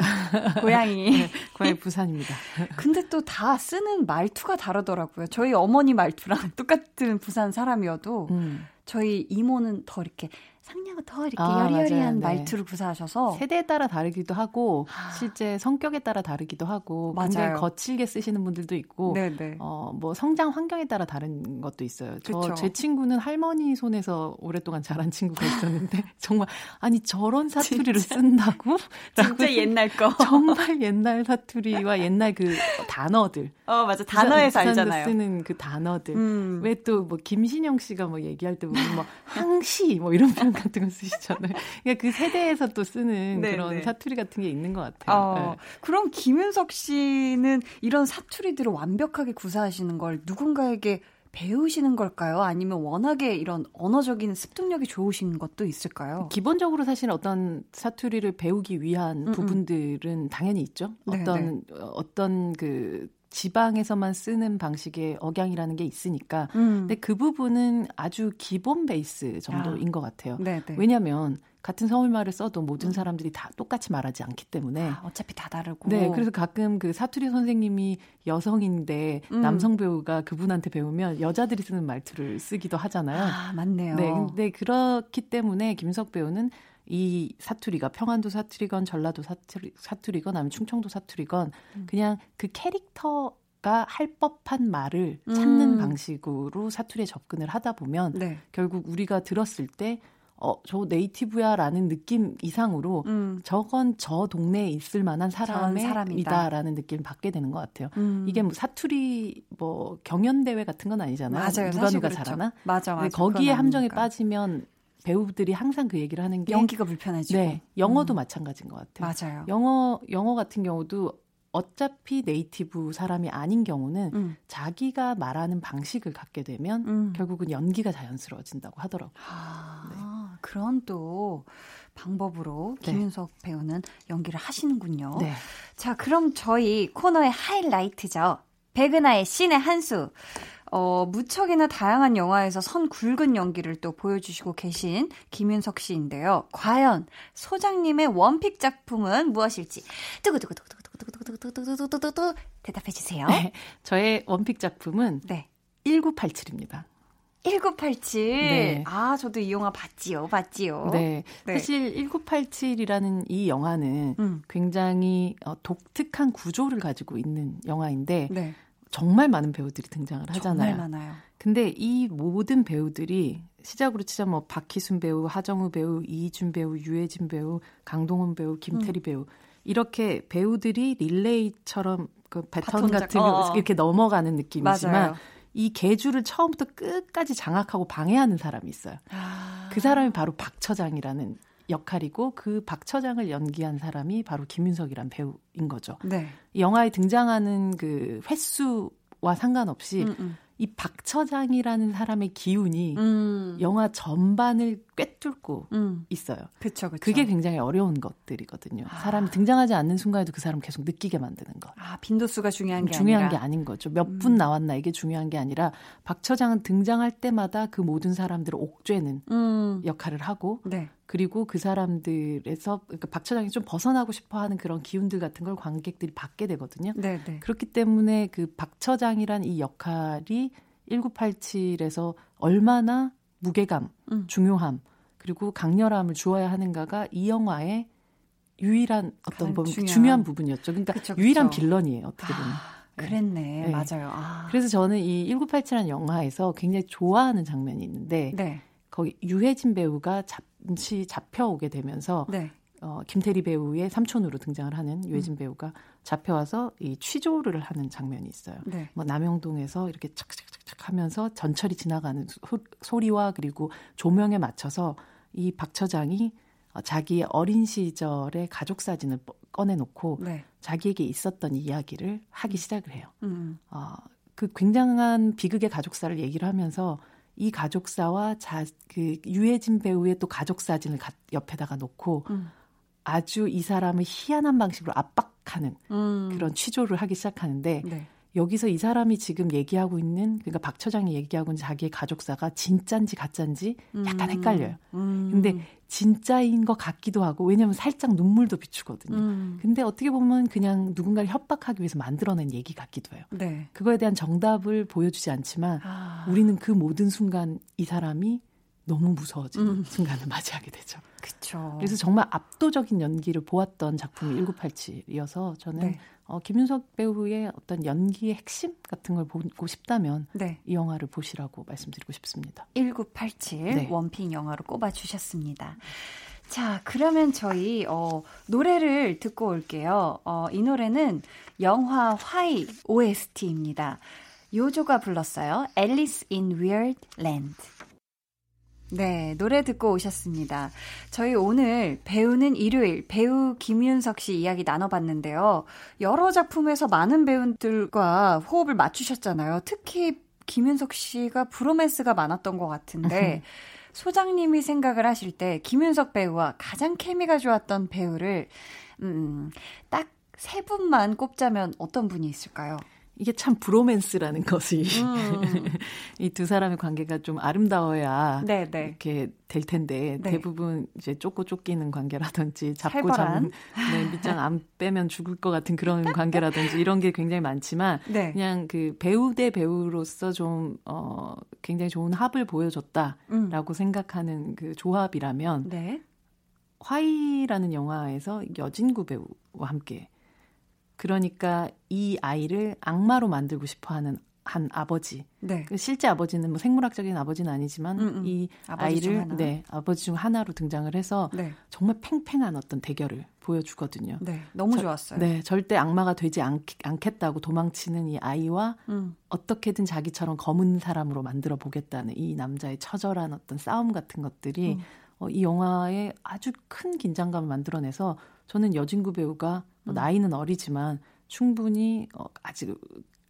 고양이 네, 고양이 부산입니다. 근데 또 다 쓰는 말투가 다르더라고요. 저희 어머니 말투랑 똑같은 부산 사람이어도 음. 저희 이모는 더 이렇게 상냥은 더 이렇게 아, 여리여리한 네. 말투를 구사하셔서 세대에 따라 다르기도 하고 아. 실제 성격에 따라 다르기도 하고 맞아요. 굉장히 거칠게 쓰시는 분들도 있고 어뭐 성장 환경에 따라 다른 것도 있어요. 저 제 친구는 할머니 손에서 오랫동안 자란 친구가 있었는데 정말 아니 저런 사투리를 진짜? 쓴다고? 진짜 옛날 거 정말 옛날 사투리와 옛날 그 단어들 어 맞아 단어에서 알잖아요. 쓰는 그 단어들 음. 왜또 뭐 김신영 씨가 뭐 얘기할 때 보면 뭐 항시 뭐 이런 표현 같은 거 쓰시잖아요. 그러니까 그 세대에서 또 쓰는 네, 그런 네. 사투리 같은 게 있는 것 같아요. 어, 네. 그럼 김윤석 씨는 이런 사투리들을 완벽하게 구사하시는 걸 누군가에게 배우시는 걸까요? 아니면 워낙에 이런 언어적인 습득력이 좋으신 것도 있을까요? 기본적으로 사실 어떤 사투리를 배우기 위한 음음. 부분들은 당연히 있죠. 네, 어떤 네. 어떤 그 지방에서만 쓰는 방식의 억양이라는 게 있으니까. 음. 근데 그 부분은 아주 기본 베이스 정도인 아. 것 같아요. 네네. 네. 왜냐하면 같은 서울말을 써도 모든 음. 사람들이 다 똑같이 말하지 않기 때문에 아, 어차피 다 다르고. 네, 그래서 가끔 그 사투리 선생님이 여성인데 음. 남성 배우가 그분한테 배우면 여자들이 쓰는 말투를 쓰기도 하잖아요. 아, 맞네요. 네, 근데 그렇기 때문에 김석 배우는 이 사투리가 평안도 사투리건 전라도 사투리, 사투리건 아니면 충청도 사투리건 음. 그냥 그 캐릭터가 할 법한 말을 찾는 음. 방식으로 사투리에 접근을 하다 보면 네. 결국 우리가 들었을 때 어, 저 네이티브야 라는 느낌 이상으로 음. 저건 저 동네에 있을 만한 사람이다 라는 느낌을 받게 되는 것 같아요. 음. 이게 뭐 사투리 뭐 경연 대회 같은 건 아니잖아요. 맞아요. 누가 누가 그렇죠. 잘하나? 맞아, 맞아. 거기에 함정에 빠지면 배우들이 항상 그 얘기를 하는 게 연기가 불편해지고 네, 영어도 음. 마찬가지인 것 같아요. 맞아요. 영어 영어 같은 경우도 어차피 네이티브 사람이 아닌 경우는 음. 자기가 말하는 방식을 갖게 되면 음. 결국은 연기가 자연스러워진다고 하더라고요. 아, 네. 그런 또 방법으로 네. 김윤석 네. 배우는 연기를 하시는군요. 네. 자, 그럼 저희 코너의 하이라이트죠. 백은하의 신의 한 수. 어, 무척이나 다양한 영화에서 선 굵은 연기를 또 보여주시고 계신 김윤석 씨인데요. 과연 소장님의 원픽 작품은 무엇일지 두구두구두구두구두구두구두구두구두구 대답해 주세요. 네, 저의 원픽 작품은 네. 1987입니다. 1987. 네. 아, 저도 이 영화 봤지요. 봤지요. 네. 네. 사실 1987이라는 이 영화는 음. 굉장히 어, 독특한 구조를 가지고 있는 영화인데 네. 정말 많은 배우들이 등장을 하잖아요. 정말 많아요. 근데 이 모든 배우들이 시작으로 치자 뭐 박희순 배우, 하정우 배우, 이준 배우, 유해진 배우, 강동원 배우, 김태리 음. 배우 이렇게 배우들이 릴레이처럼 그 배턴 같은 어. 이렇게 넘어가는 느낌이지만 맞아요. 이 계주를 처음부터 끝까지 장악하고 방해하는 사람이 있어요. 아. 그 사람이 바로 박 처장이라는 역할이고 그 박 처장을 연기한 사람이 바로 김윤석이란 배우인 거죠. 네. 영화에 등장하는 그 횟수와 상관없이 음, 음. 이 박 처장이라는 사람의 기운이 음. 영화 전반을 꿰뚫고 음. 있어요. 그쵸, 그쵸. 그게 굉장히 어려운 것들이거든요. 아. 사람이 등장하지 않는 순간에도 그 사람 계속 느끼게 만드는 것. 아, 빈도수가 중요한 게 중요한 아니라. 게 아닌 거죠. 몇분 음. 나왔나 이게 중요한 게 아니라 박 처장은 등장할 때마다 그 모든 사람들을 옥죄는 음. 역할을 하고 네. 그리고 그 사람들에서 그러니까 박 처장이 좀 벗어나고 싶어 하는 그런 기운들 같은 걸 관객들이 받게 되거든요. 네, 네. 그렇기 때문에 그 박 처장이란 이 역할이 1987에서 얼마나 무게감, 음. 중요함, 그리고 강렬함을 주어야 하는가가 이 영화의 유일한 어떤 뭐 중요한, 중요한 부분이었죠. 그러니까 그쵸, 그쵸. 유일한 빌런이에요, 어떻게 보면. 아, 그랬네. 네. 맞아요. 아. 그래서 저는 이 1987이라는 영화에서 굉장히 좋아하는 장면이 있는데 네. 거기 유해진 배우가 잠시 잡혀오게 되면서 네. 어, 김태리 배우의 삼촌으로 등장을 하는 유해진 음. 배우가 잡혀와서 이 취조를 하는 장면이 있어요. 네. 뭐 남영동에서 이렇게 착착착착 하면서 전철이 지나가는 소, 리와 그리고 조명에 맞춰서 이 박 처장이 어, 자기의 어린 시절의 가족 사진을 꺼내놓고 네. 자기에게 있었던 이야기를 하기 음. 시작을 해요. 음. 어, 그 굉장한 비극의 가족사를 얘기를 하면서 이 가족사와 자, 그 유해진 배우의 또 가족 사진을 가, 옆에다가 놓고 음. 아주 이 사람을 희한한 방식으로 압박하는 음. 그런 취조를 하기 시작하는데 네. 여기서 이 사람이 지금 얘기하고 있는 그러니까 박 처장이 얘기하고 있는 자기의 가족사가 진짠지 가짠지 약간 음. 헷갈려요. 음. 근데 진짜인 것 같기도 하고 왜냐하면 살짝 눈물도 비추거든요. 음. 근데 어떻게 보면 그냥 누군가를 협박하기 위해서 만들어낸 얘기 같기도 해요. 네. 그거에 대한 정답을 보여주지 않지만 아. 우리는 그 모든 순간 이 사람이 너무 무서워지는 음. 순간을 맞이하게 되죠. 그렇죠. 그래서 정말 압도적인 연기를 보았던 작품이 1987이어서 저는 네. 어, 김윤석 배우의 어떤 연기의 핵심 같은 걸 보고 싶다면 네. 이 영화를 보시라고 말씀드리고 싶습니다. 1987 네. 원픽 영화로 꼽아 주셨습니다. 자, 그러면 저희 어, 노래를 듣고 올게요. 어, 이 노래는 영화 화이 OST입니다. 요조가 불렀어요. Alice in Weird Land. 네, 노래 듣고 오셨습니다. 저희 오늘 배우는 일요일 배우 김윤석 씨 이야기 나눠봤는데요. 여러 작품에서 많은 배우들과 호흡을 맞추셨잖아요. 특히 김윤석 씨가 브로맨스가 많았던 것 같은데 소장님이 생각을 하실 때 김윤석 배우와 가장 케미가 좋았던 배우를 음, 딱 세 분만 꼽자면 어떤 분이 있을까요? 이게 참 브로맨스라는 것이 음. 이두 사람의 관계가 좀 아름다워야 네네. 네. 이렇게 될 텐데 네. 대부분 이제 쫓고 쫓기는 관계라든지 잡고 잡는 네, 밑장 안 빼면 죽을 것 같은 그런 관계라든지 이런 게 굉장히 많지만 네. 그냥 그 배우 대 배우로서 좀 어, 굉장히 좋은 합을 보여줬다라고 음. 생각하는 그 조합이라면 네. 화이라는 영화에서 여진구 배우와 함께 그러니까 이 아이를 악마로 만들고 싶어 하는 한 아버지. 네. 그 실제 아버지는 뭐 생물학적인 아버지는 아니지만 음, 음. 이 아이를 네, 아버지 중 하나로 등장을 해서 네. 정말 팽팽한 어떤 대결을 보여주거든요. 네. 너무 저, 좋았어요. 네. 절대 악마가 되지 않, 않겠다고 도망치는 이 아이와 음. 어떻게든 자기처럼 검은 사람으로 만들어 보겠다는 이 남자의 처절한 어떤 싸움 같은 것들이 음. 어, 이 영화에 아주 큰 긴장감을 만들어내서 저는 여진구 배우가 뭐 음. 나이는 어리지만 충분히 어, 아직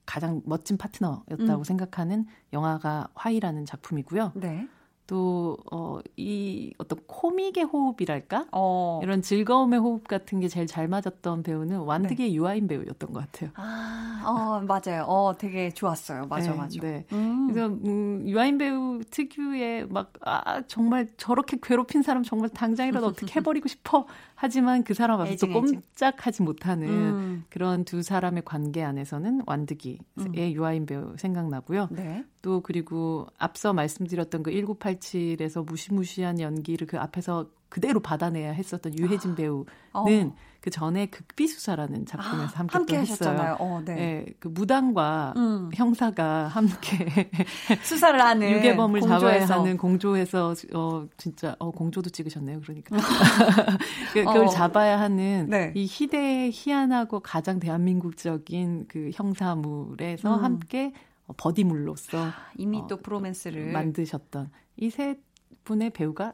가장 멋진 파트너였다고 음. 생각하는 영화가 화이라는 작품이고요. 네. 또, 어, 이 어떤 코믹의 호흡이랄까? 어. 이런 즐거움의 호흡 같은 게 제일 잘 맞았던 배우는 완득의 네. 유아인 배우였던 것 같아요. 아, 어, 맞아요. 어, 되게 좋았어요. 맞아, 네, 맞아. 네. 음. 그래서, 음, 유아인 배우 특유의 막, 아, 정말 저렇게 괴롭힌 사람 정말 당장이라도 어떻게 해버리고 싶어. 하지만 그 사람 앞에서 또 꼼짝하지 못하는 음. 그런 두 사람의 관계 안에서는 완득이의 음. 유아인 배우 생각나고요. 네. 또 그리고 앞서 말씀드렸던 그 1987에서 무시무시한 연기를 그 앞에서 그대로 받아내야 했었던 유해진 아. 배우는 어. 그 전에 극비수사라는 작품에서 아, 함께, 함께 했어요. 어, 네. 네. 그 무당과 음. 형사가 함께 수사를 하는 유괴범을 공조해서. 잡아야 하는 공조에서 어 진짜 어 공조도 찍으셨네요. 그러니까 그, 그걸 어. 잡아야 하는 네. 이 희대의 희한하고 가장 대한민국적인 그 형사물에서 음. 함께 버디물로서 아, 이미 어, 또 브로맨스를 만드셨던 이 세 분의 배우가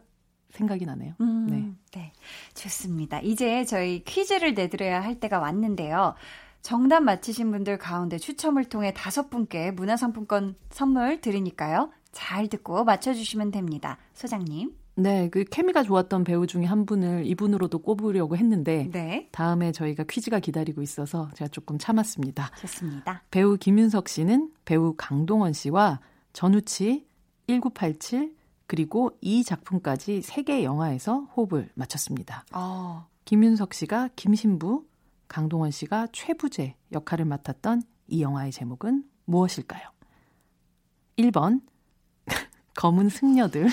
생각이 나네요. 음, 네. 네. 좋습니다. 이제 저희 퀴즈를 내드려야 할 때가 왔는데요. 정답 맞히신 분들 가운데 추첨을 통해 다섯 분께 문화상품권 선물 드리니까요. 잘 듣고 맞춰주시면 됩니다. 소장님. 네, 그 케미가 좋았던 배우 중에 한 분을 이분으로도 꼽으려고 했는데 네. 다음에 저희가 퀴즈가 기다리고 있어서 제가 조금 참았습니다. 좋습니다. 배우 김윤석 씨는 배우 강동원 씨와 전우치 1987 그리고 이 작품까지 세개 영화에서 호흡을 맞췄습니다. 어. 김윤석 씨가 김신부, 강동원 씨가 최부재 역할을 맡았던 이 영화의 제목은 무엇일까요? 1번 검은 승려들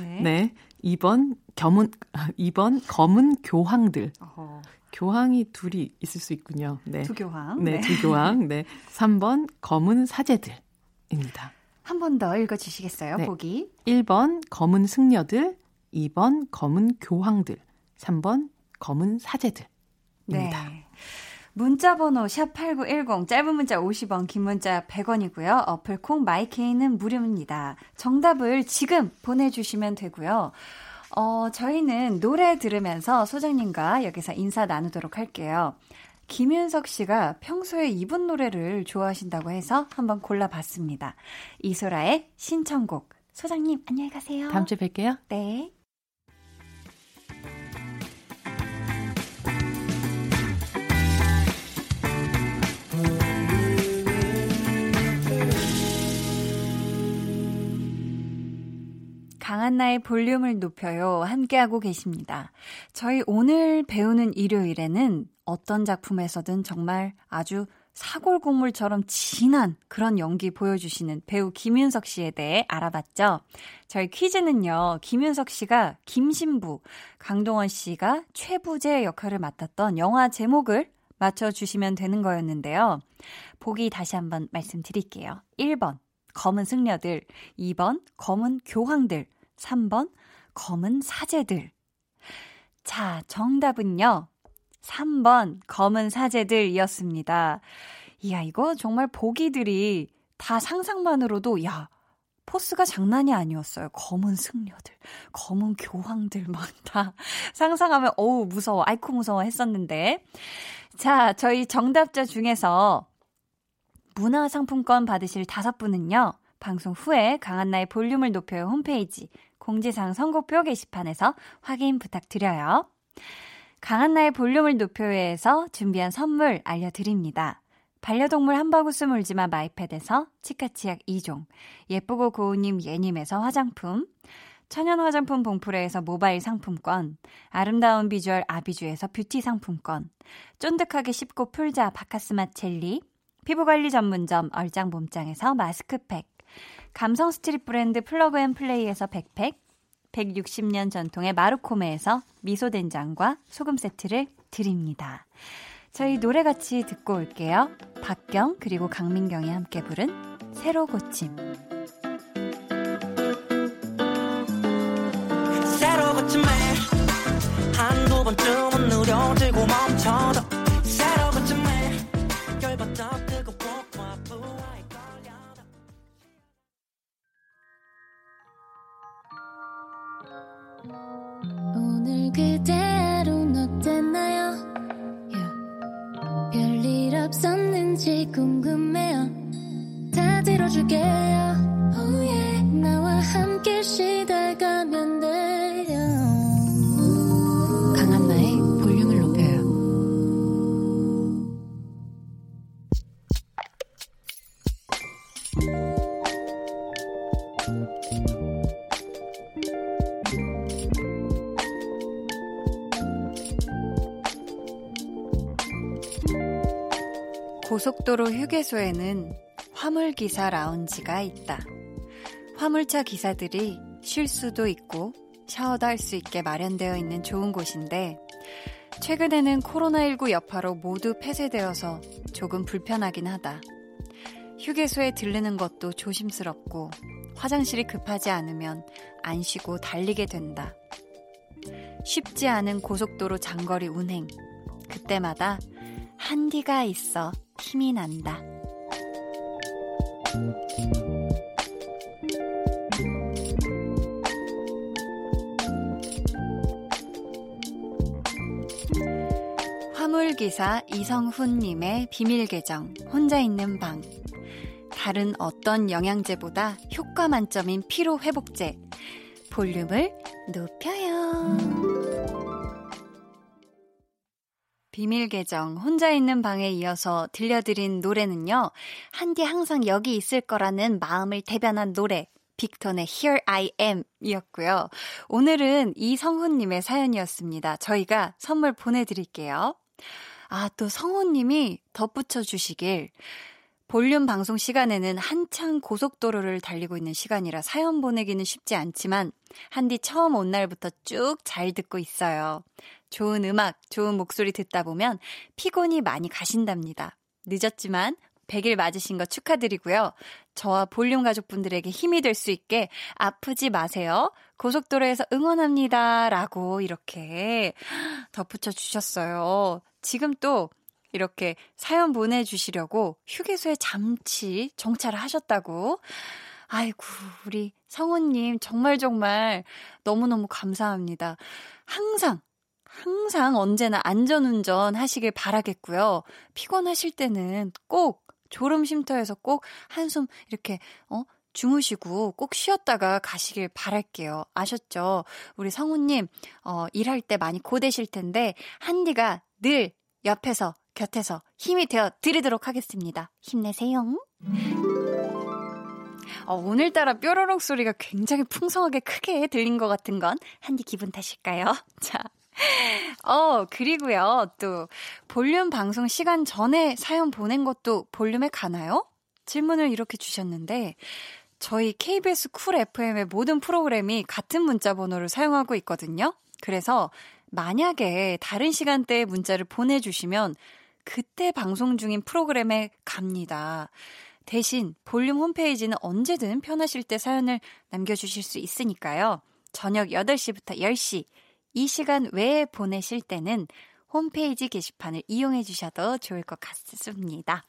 네. 네. 2번 겸은 2번 검은 교황들. 어허. 교황이 둘이 있을 수 있군요. 네. 두 교황. 네, 네. 두 교황. 네. 3번 검은 사제들입니다. 한 번 더 읽어 주시겠어요? 네. 보기. 1번 검은 승려들, 2번 검은 교황들, 3번 검은 사제들입니다. 네. 문자 번호 샵8910 짧은 문자 50원 긴 문자 100원이고요. 어플 콩 마이케이는 무료입니다. 정답을 지금 보내주시면 되고요. 어, 저희는 노래 들으면서 소장님과 여기서 인사 나누도록 할게요. 김윤석 씨가 평소에 이분 노래를 좋아하신다고 해서 한번 골라봤습니다. 이소라의 신청곡. 소장님, 안녕히 가세요. 다음 주에 뵐게요. 네. 강한나의 볼륨을 높여요. 함께하고 계십니다. 저희 오늘 배우는 일요일에는 어떤 작품에서든 정말 아주 사골국물처럼 진한 그런 연기 보여주시는 배우 김윤석 씨에 대해 알아봤죠. 저희 퀴즈는요, 김윤석 씨가 김신부, 강동원 씨가 최부재 역할을 맡았던 영화 제목을 맞춰주시면 되는 거였는데요. 보기 다시 한번 말씀드릴게요. 1번, 검은 승려들, 2번, 검은 교황들, 3번 검은 사제들. 자, 정답은요. 3번 검은 사제들이었습니다. 이야, 이거 정말 보기들이 다 상상만으로도 야, 포스가 장난이 아니었어요. 검은 승려들, 검은 교황들 막 다 상상하면 어우 무서워, 아이코 무서워 했었는데. 자, 저희 정답자 중에서 문화상품권 받으실 다섯 분은요. 방송 후에 강한나의 볼륨을 높여요 홈페이지 공지사항 선곡표 게시판에서 확인 부탁드려요. 강한나의 볼륨을 높여요에서 준비한 선물 알려드립니다. 반려동물 한바구스 물지마 마이패드에서 치카치약 2종, 예쁘고 고운님 예님에서 화장품, 천연 화장품 봉프레에서 모바일 상품권, 아름다운 비주얼 아비주에서 뷰티 상품권, 쫀득하게 씹고 풀자 바카스마 젤리, 피부관리 전문점 얼짱 몸짱에서 마스크팩, 감성 street 브랜드 플러그 앤 플레이에서 백팩, 160년 전통의 마루코메에서 미소 된장과 소금 세트를 드립니다. 저희 노래 같이 듣고 올게요. 박경 그리고 강민경이 함께 부른 새로 고침. 새로 고침에 한두 번쯤은 느려지고 멈춰도 다 들어줄게요. Oh yeah. 나와 함께 쉬다가면 돼요. 강한나의 볼륨을 높여요. 고속도로 휴게소에는 화물기사 라운지가 있다. 화물차 기사들이 쉴 수도 있고 샤워도 할 수 있게 마련되어 있는 좋은 곳인데 최근에는 코로나19 여파로 모두 폐쇄되어서 조금 불편하긴 하다. 휴게소에 들르는 것도 조심스럽고 화장실이 급하지 않으면 안 쉬고 달리게 된다. 쉽지 않은 고속도로 장거리 운행. 그때마다 한디가 있어 힘이 난다. 화물기사 이성훈님의 비밀계정, 혼자 있는 방. 다른 어떤 영양제보다 효과 만점인 피로회복제. 볼륨을 높여요. 비밀 계정 혼자 있는 방에 이어서 들려드린 노래는요. 한디 항상 여기 있을 거라는 마음을 대변한 노래 빅톤의 Here I Am 이었고요. 오늘은 이성훈님의 사연이었습니다. 저희가 선물 보내드릴게요. 아, 또 성훈님이 덧붙여 주시길. 볼륨 방송 시간에는 한창 고속도로를 달리고 있는 시간이라 사연 보내기는 쉽지 않지만 한디 처음 온 날부터 쭉 잘 듣고 있어요. 좋은 음악, 좋은 목소리 듣다 보면 피곤이 많이 가신답니다. 늦었지만 100일 맞으신 거 축하드리고요. 저와 볼륨 가족분들에게 힘이 될 수 있게 아프지 마세요. 고속도로에서 응원합니다. 라고 이렇게 덧붙여 주셨어요. 지금 또 이렇게 사연 보내주시려고 휴게소에 잠시 정차를 하셨다고. 아이고, 우리 성우님 정말 정말 너무너무 감사합니다. 항상 항상 언제나 안전운전 하시길 바라겠고요. 피곤하실 때는 꼭 졸음 쉼터에서 꼭 한숨 이렇게 어 주무시고 꼭 쉬었다가 가시길 바랄게요. 아셨죠? 우리 성우님 어 일할 때 많이 고되실 텐데 한디가 늘 옆에서 곁에서 힘이 되어 드리도록 하겠습니다. 힘내세요. 어, 오늘따라 뾰로롱 소리가 굉장히 풍성하게 크게 들린 것 같은 건 한디 기분 탓일까요? 자, 어, 그리고요, 또, 볼륨 방송 시간 전에 사연 보낸 것도 볼륨에 가나요? 질문을 이렇게 주셨는데, 저희 KBS 쿨 FM의 모든 프로그램이 같은 문자 번호를 사용하고 있거든요. 그래서 만약에 다른 시간대에 문자를 보내주시면 그때 방송 중인 프로그램에 갑니다. 대신 볼륨 홈페이지는 언제든 편하실 때 사연을 남겨주실 수 있으니까요. 저녁 8시부터 10시 이 시간 외에 보내실 때는 홈페이지 게시판을 이용해 주셔도 좋을 것 같습니다.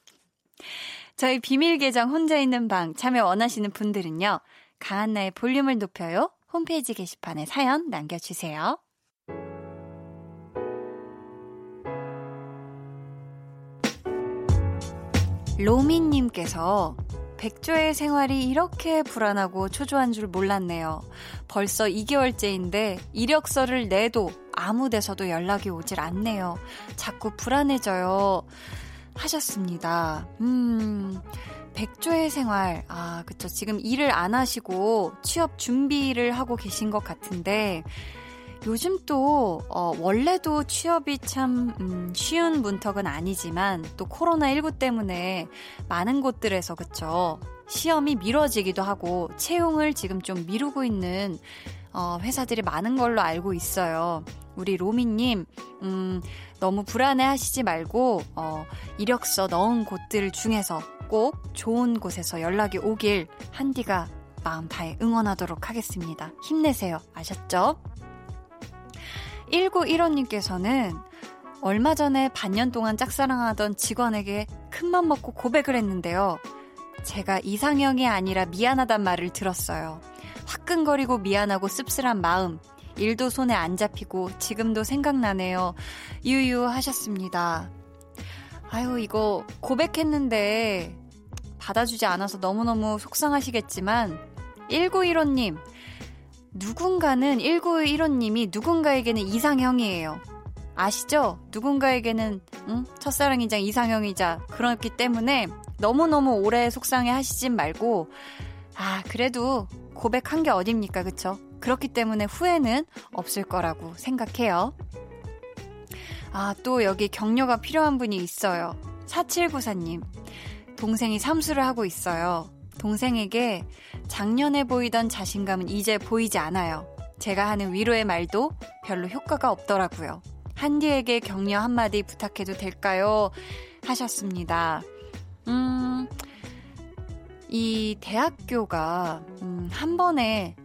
저희 비밀 계정 혼자 있는 방 참여 원하시는 분들은요. 강한나의 볼륨을 높여요. 홈페이지 게시판에 사연 남겨주세요. 로미님께서 백조의 생활이 이렇게 불안하고 초조한 줄 몰랐네요. 벌써 2개월째인데 이력서를 내도 아무 데서도 연락이 오질 않네요. 자꾸 불안해져요. 하셨습니다. 음, 백조의 생활. 아, 그쵸. 지금 일을 안 하시고 취업 준비를 하고 계신 것 같은데, 요즘 또, 어, 원래도 취업이 참, 음, 쉬운 문턱은 아니지만, 또 코로나19 때문에 많은 곳들에서, 그쵸. 시험이 미뤄지기도 하고, 채용을 지금 좀 미루고 있는, 어, 회사들이 많은 걸로 알고 있어요. 우리 로미님, 음, 너무 불안해 하시지 말고, 어, 이력서 넣은 곳들 중에서 꼭 좋은 곳에서 연락이 오길 한디가 마음 다해 응원하도록 하겠습니다. 힘내세요. 아셨죠? 1915님께서는 얼마 전에 반년 동안 짝사랑하던 직원에게 큰맘 먹고 고백을 했는데요. 제가 이상형이 아니라 미안하단 말을 들었어요. 화끈거리고 미안하고 씁쓸한 마음. 일도 손에 안 잡히고 지금도 생각나네요. 유유 하셨습니다. 아유, 이거 고백했는데 받아주지 않아서 너무너무 속상하시겠지만, 1915님, 누군가는 1915님이 누군가에게는 이상형이에요. 아시죠? 누군가에게는 응? 첫사랑이자 이상형이자 그렇기 때문에 너무너무 오래 속상해 하시진 말고 아 그래도 고백한 게 어딥니까 그쵸? 그렇기 때문에 후회는 없을 거라고 생각해요. 아 또 여기 격려가 필요한 분이 있어요. 4794님 동생이 삼수를 하고 있어요. 동생에게 작년에 보이던 자신감은 이제 보이지 않아요. 제가 하는 위로의 말도 별로 효과가 없더라고요. 한디에게 격려 한마디 부탁해도 될까요? 하셨습니다. 음, 이 대학교가, 음, 한 번에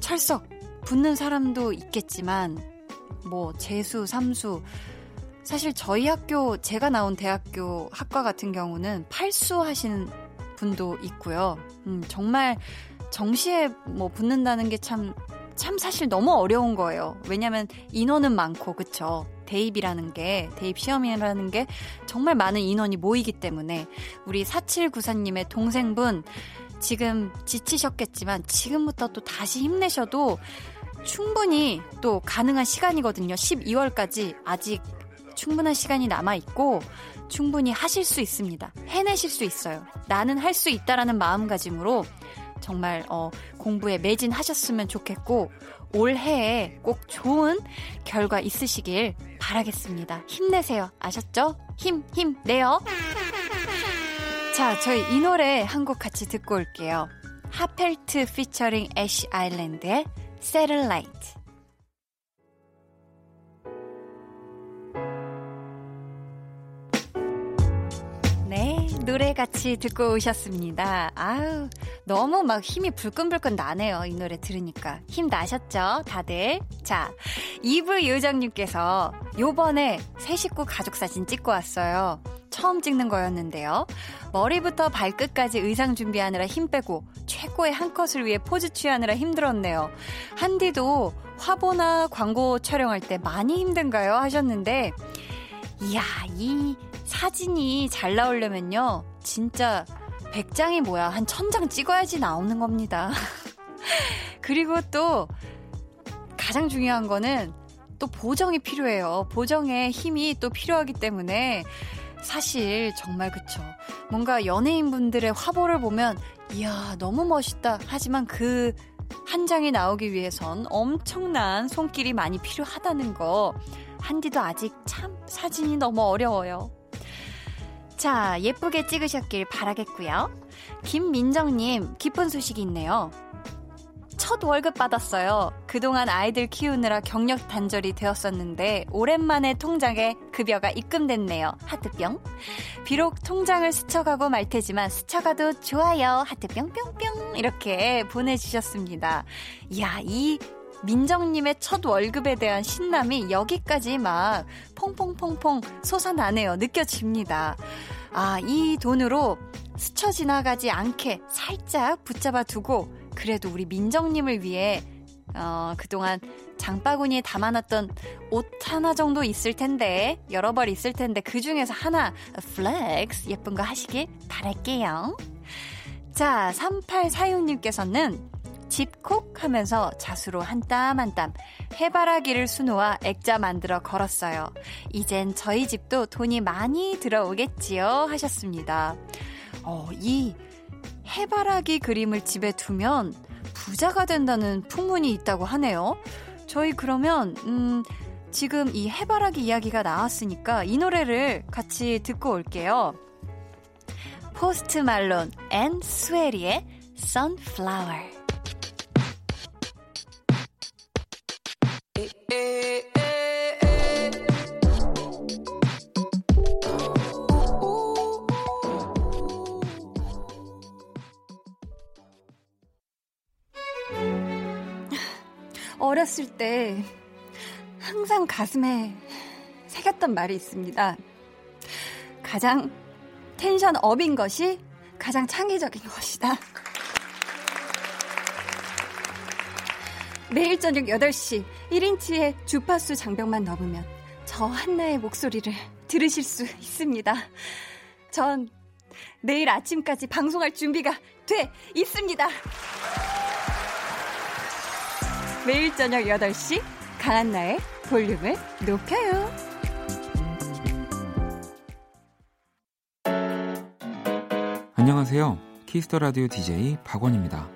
철석 붙는 사람도 있겠지만, 뭐, 재수, 삼수, 사실 저희 학교, 제가 나온 대학교 학과 같은 경우는 팔수 하시는 분도 있고요. 음, 정말 정시에 뭐 붙는다는 게 참, 참 사실 너무 어려운 거예요. 왜냐면 인원은 많고, 그쵸? 대입이라는 게, 대입 시험이라는 게 정말 많은 인원이 모이기 때문에 우리 4794님의 동생분 지금 지치셨겠지만 지금부터 또 다시 힘내셔도 충분히 또 가능한 시간이거든요. 12월까지 아직 충분한 시간이 남아있고 충분히 하실 수 있습니다. 해내실 수 있어요. 나는 할 수 있다라는 마음가짐으로 정말 어, 공부에 매진하셨으면 좋겠고 올해에 꼭 좋은 결과 있으시길 바라겠습니다. 힘내세요. 아셨죠? 힘, 힘, 내요. 자, 저희 이 노래 한 곡 같이 듣고 올게요. 하펠트 피처링 애쉬 아일랜드의 Satellite. 노래 같이 듣고 오셨습니다. 아유, 너무 막 힘이 불끈불끈 나네요. 이 노래 들으니까. 힘 나셨죠? 다들? 자, 이브 요정님께서 요번에 새 식구 가족 사진 찍고 왔어요. 처음 찍는 거였는데요. 머리부터 발끝까지 의상 준비하느라 힘 빼고 최고의 한 컷을 위해 포즈 취하느라 힘들었네요. 한디도 화보나 광고 촬영할 때 많이 힘든가요? 하셨는데, 이야, 이 사진이 잘 나오려면요. 진짜 100장이 뭐야. 한 1000장 찍어야지 나오는 겁니다. 그리고 또 가장 중요한 거는 또 보정이 필요해요. 보정에 힘이 또 필요하기 때문에 사실 정말 그쵸. 뭔가 연예인분들의 화보를 보면 이야 너무 멋있다. 하지만 그 한 장이 나오기 위해선 엄청난 손길이 많이 필요하다는 거 한디도 아직 참 사진이 너무 어려워요. 자, 예쁘게 찍으셨길 바라겠고요. 김민정님, 기쁜 소식이 있네요. 첫 월급 받았어요. 그동안 아이들 키우느라 경력 단절이 되었었는데 오랜만에 통장에 급여가 입금됐네요. 하트뿅. 비록 통장을 스쳐가고 말 테지만 스쳐가도 좋아요. 하트 뿅뿅뿅 이렇게 보내주셨습니다. 이야 이 민정님의 첫 월급에 대한 신남이 여기까지 막 퐁퐁퐁퐁 솟아나네요. 느껴집니다. 아, 이 돈으로 스쳐 지나가지 않게 살짝 붙잡아 두고 그래도 우리 민정님을 위해 어, 그동안 장바구니에 담아놨던 옷 하나 정도 있을 텐데, 여러 벌 있을 텐데, 그 중에서 하나, flex, 예쁜 거 하시길 바랄게요. 자, 3846님께서는 집콕 하면서 자수로 한 땀 한 땀 해바라기를 수놓아 액자 만들어 걸었어요. 이젠 저희 집도 돈이 많이 들어오겠지요? 하셨습니다. 어, 이 해바라기 그림을 집에 두면 부자가 된다는 풍문이 있다고 하네요. 저희 그러면, 음, 지금 이 해바라기 이야기가 나왔으니까 이 노래를 같이 듣고 올게요. 포스트 말론 앤 스웨리의 Sunflower. 어렸을 때 항상 가슴에 새겼던 말이 있습니다. 가장 텐션 업인 것이 가장 창의적인 것이다. 매일 저녁 8시 1인치의 주파수 장벽만 넘으면 저 한나의 목소리를 들으실 수 있습니다. 전 내일 아침까지 방송할 준비가 돼 있습니다. 매일 저녁 8시 강한나의 볼륨을 높여요. 안녕하세요. 키스 더 라디오 DJ 박원입니다.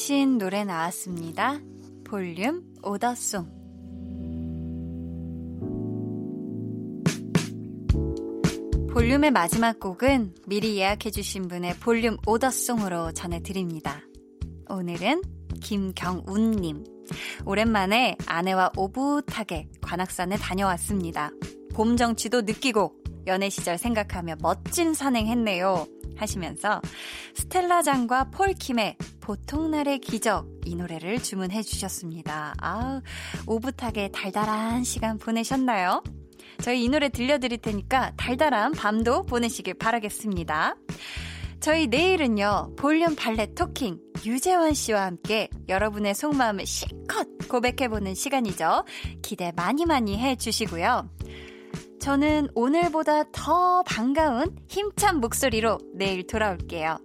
주문하신 노래 나왔습니다. 볼륨 오더송. 볼륨의 마지막 곡은 미리 예약해주신 분의 볼륨 오더송으로 전해드립니다. 오늘은 김경운님. 오랜만에 아내와 오붓하게 관악산에 다녀왔습니다. 봄 정취도 느끼고 연애 시절 생각하며 멋진 산행했네요. 하시면서 스텔라 장과 폴 킴의 보통날의 기적 이 노래를 주문해 주셨습니다. 아, 오붓하게 달달한 시간 보내셨나요? 저희 이 노래 들려드릴 테니까 달달한 밤도 보내시길 바라겠습니다. 저희 내일은요, 볼륨 발레 토킹 유재환 씨와 함께 여러분의 속마음을 실컷 고백해보는 시간이죠. 기대 많이 많이 해주시고요. 저는 오늘보다 더 반가운 힘찬 목소리로 내일 돌아올게요.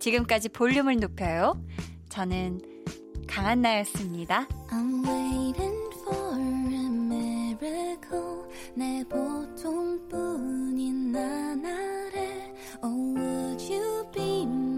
지금까지 볼륨을 높여요. 저는 강한나였습니다. I'm waiting for a miracle. 내 보통뿐인 나날에 Oh, would you be my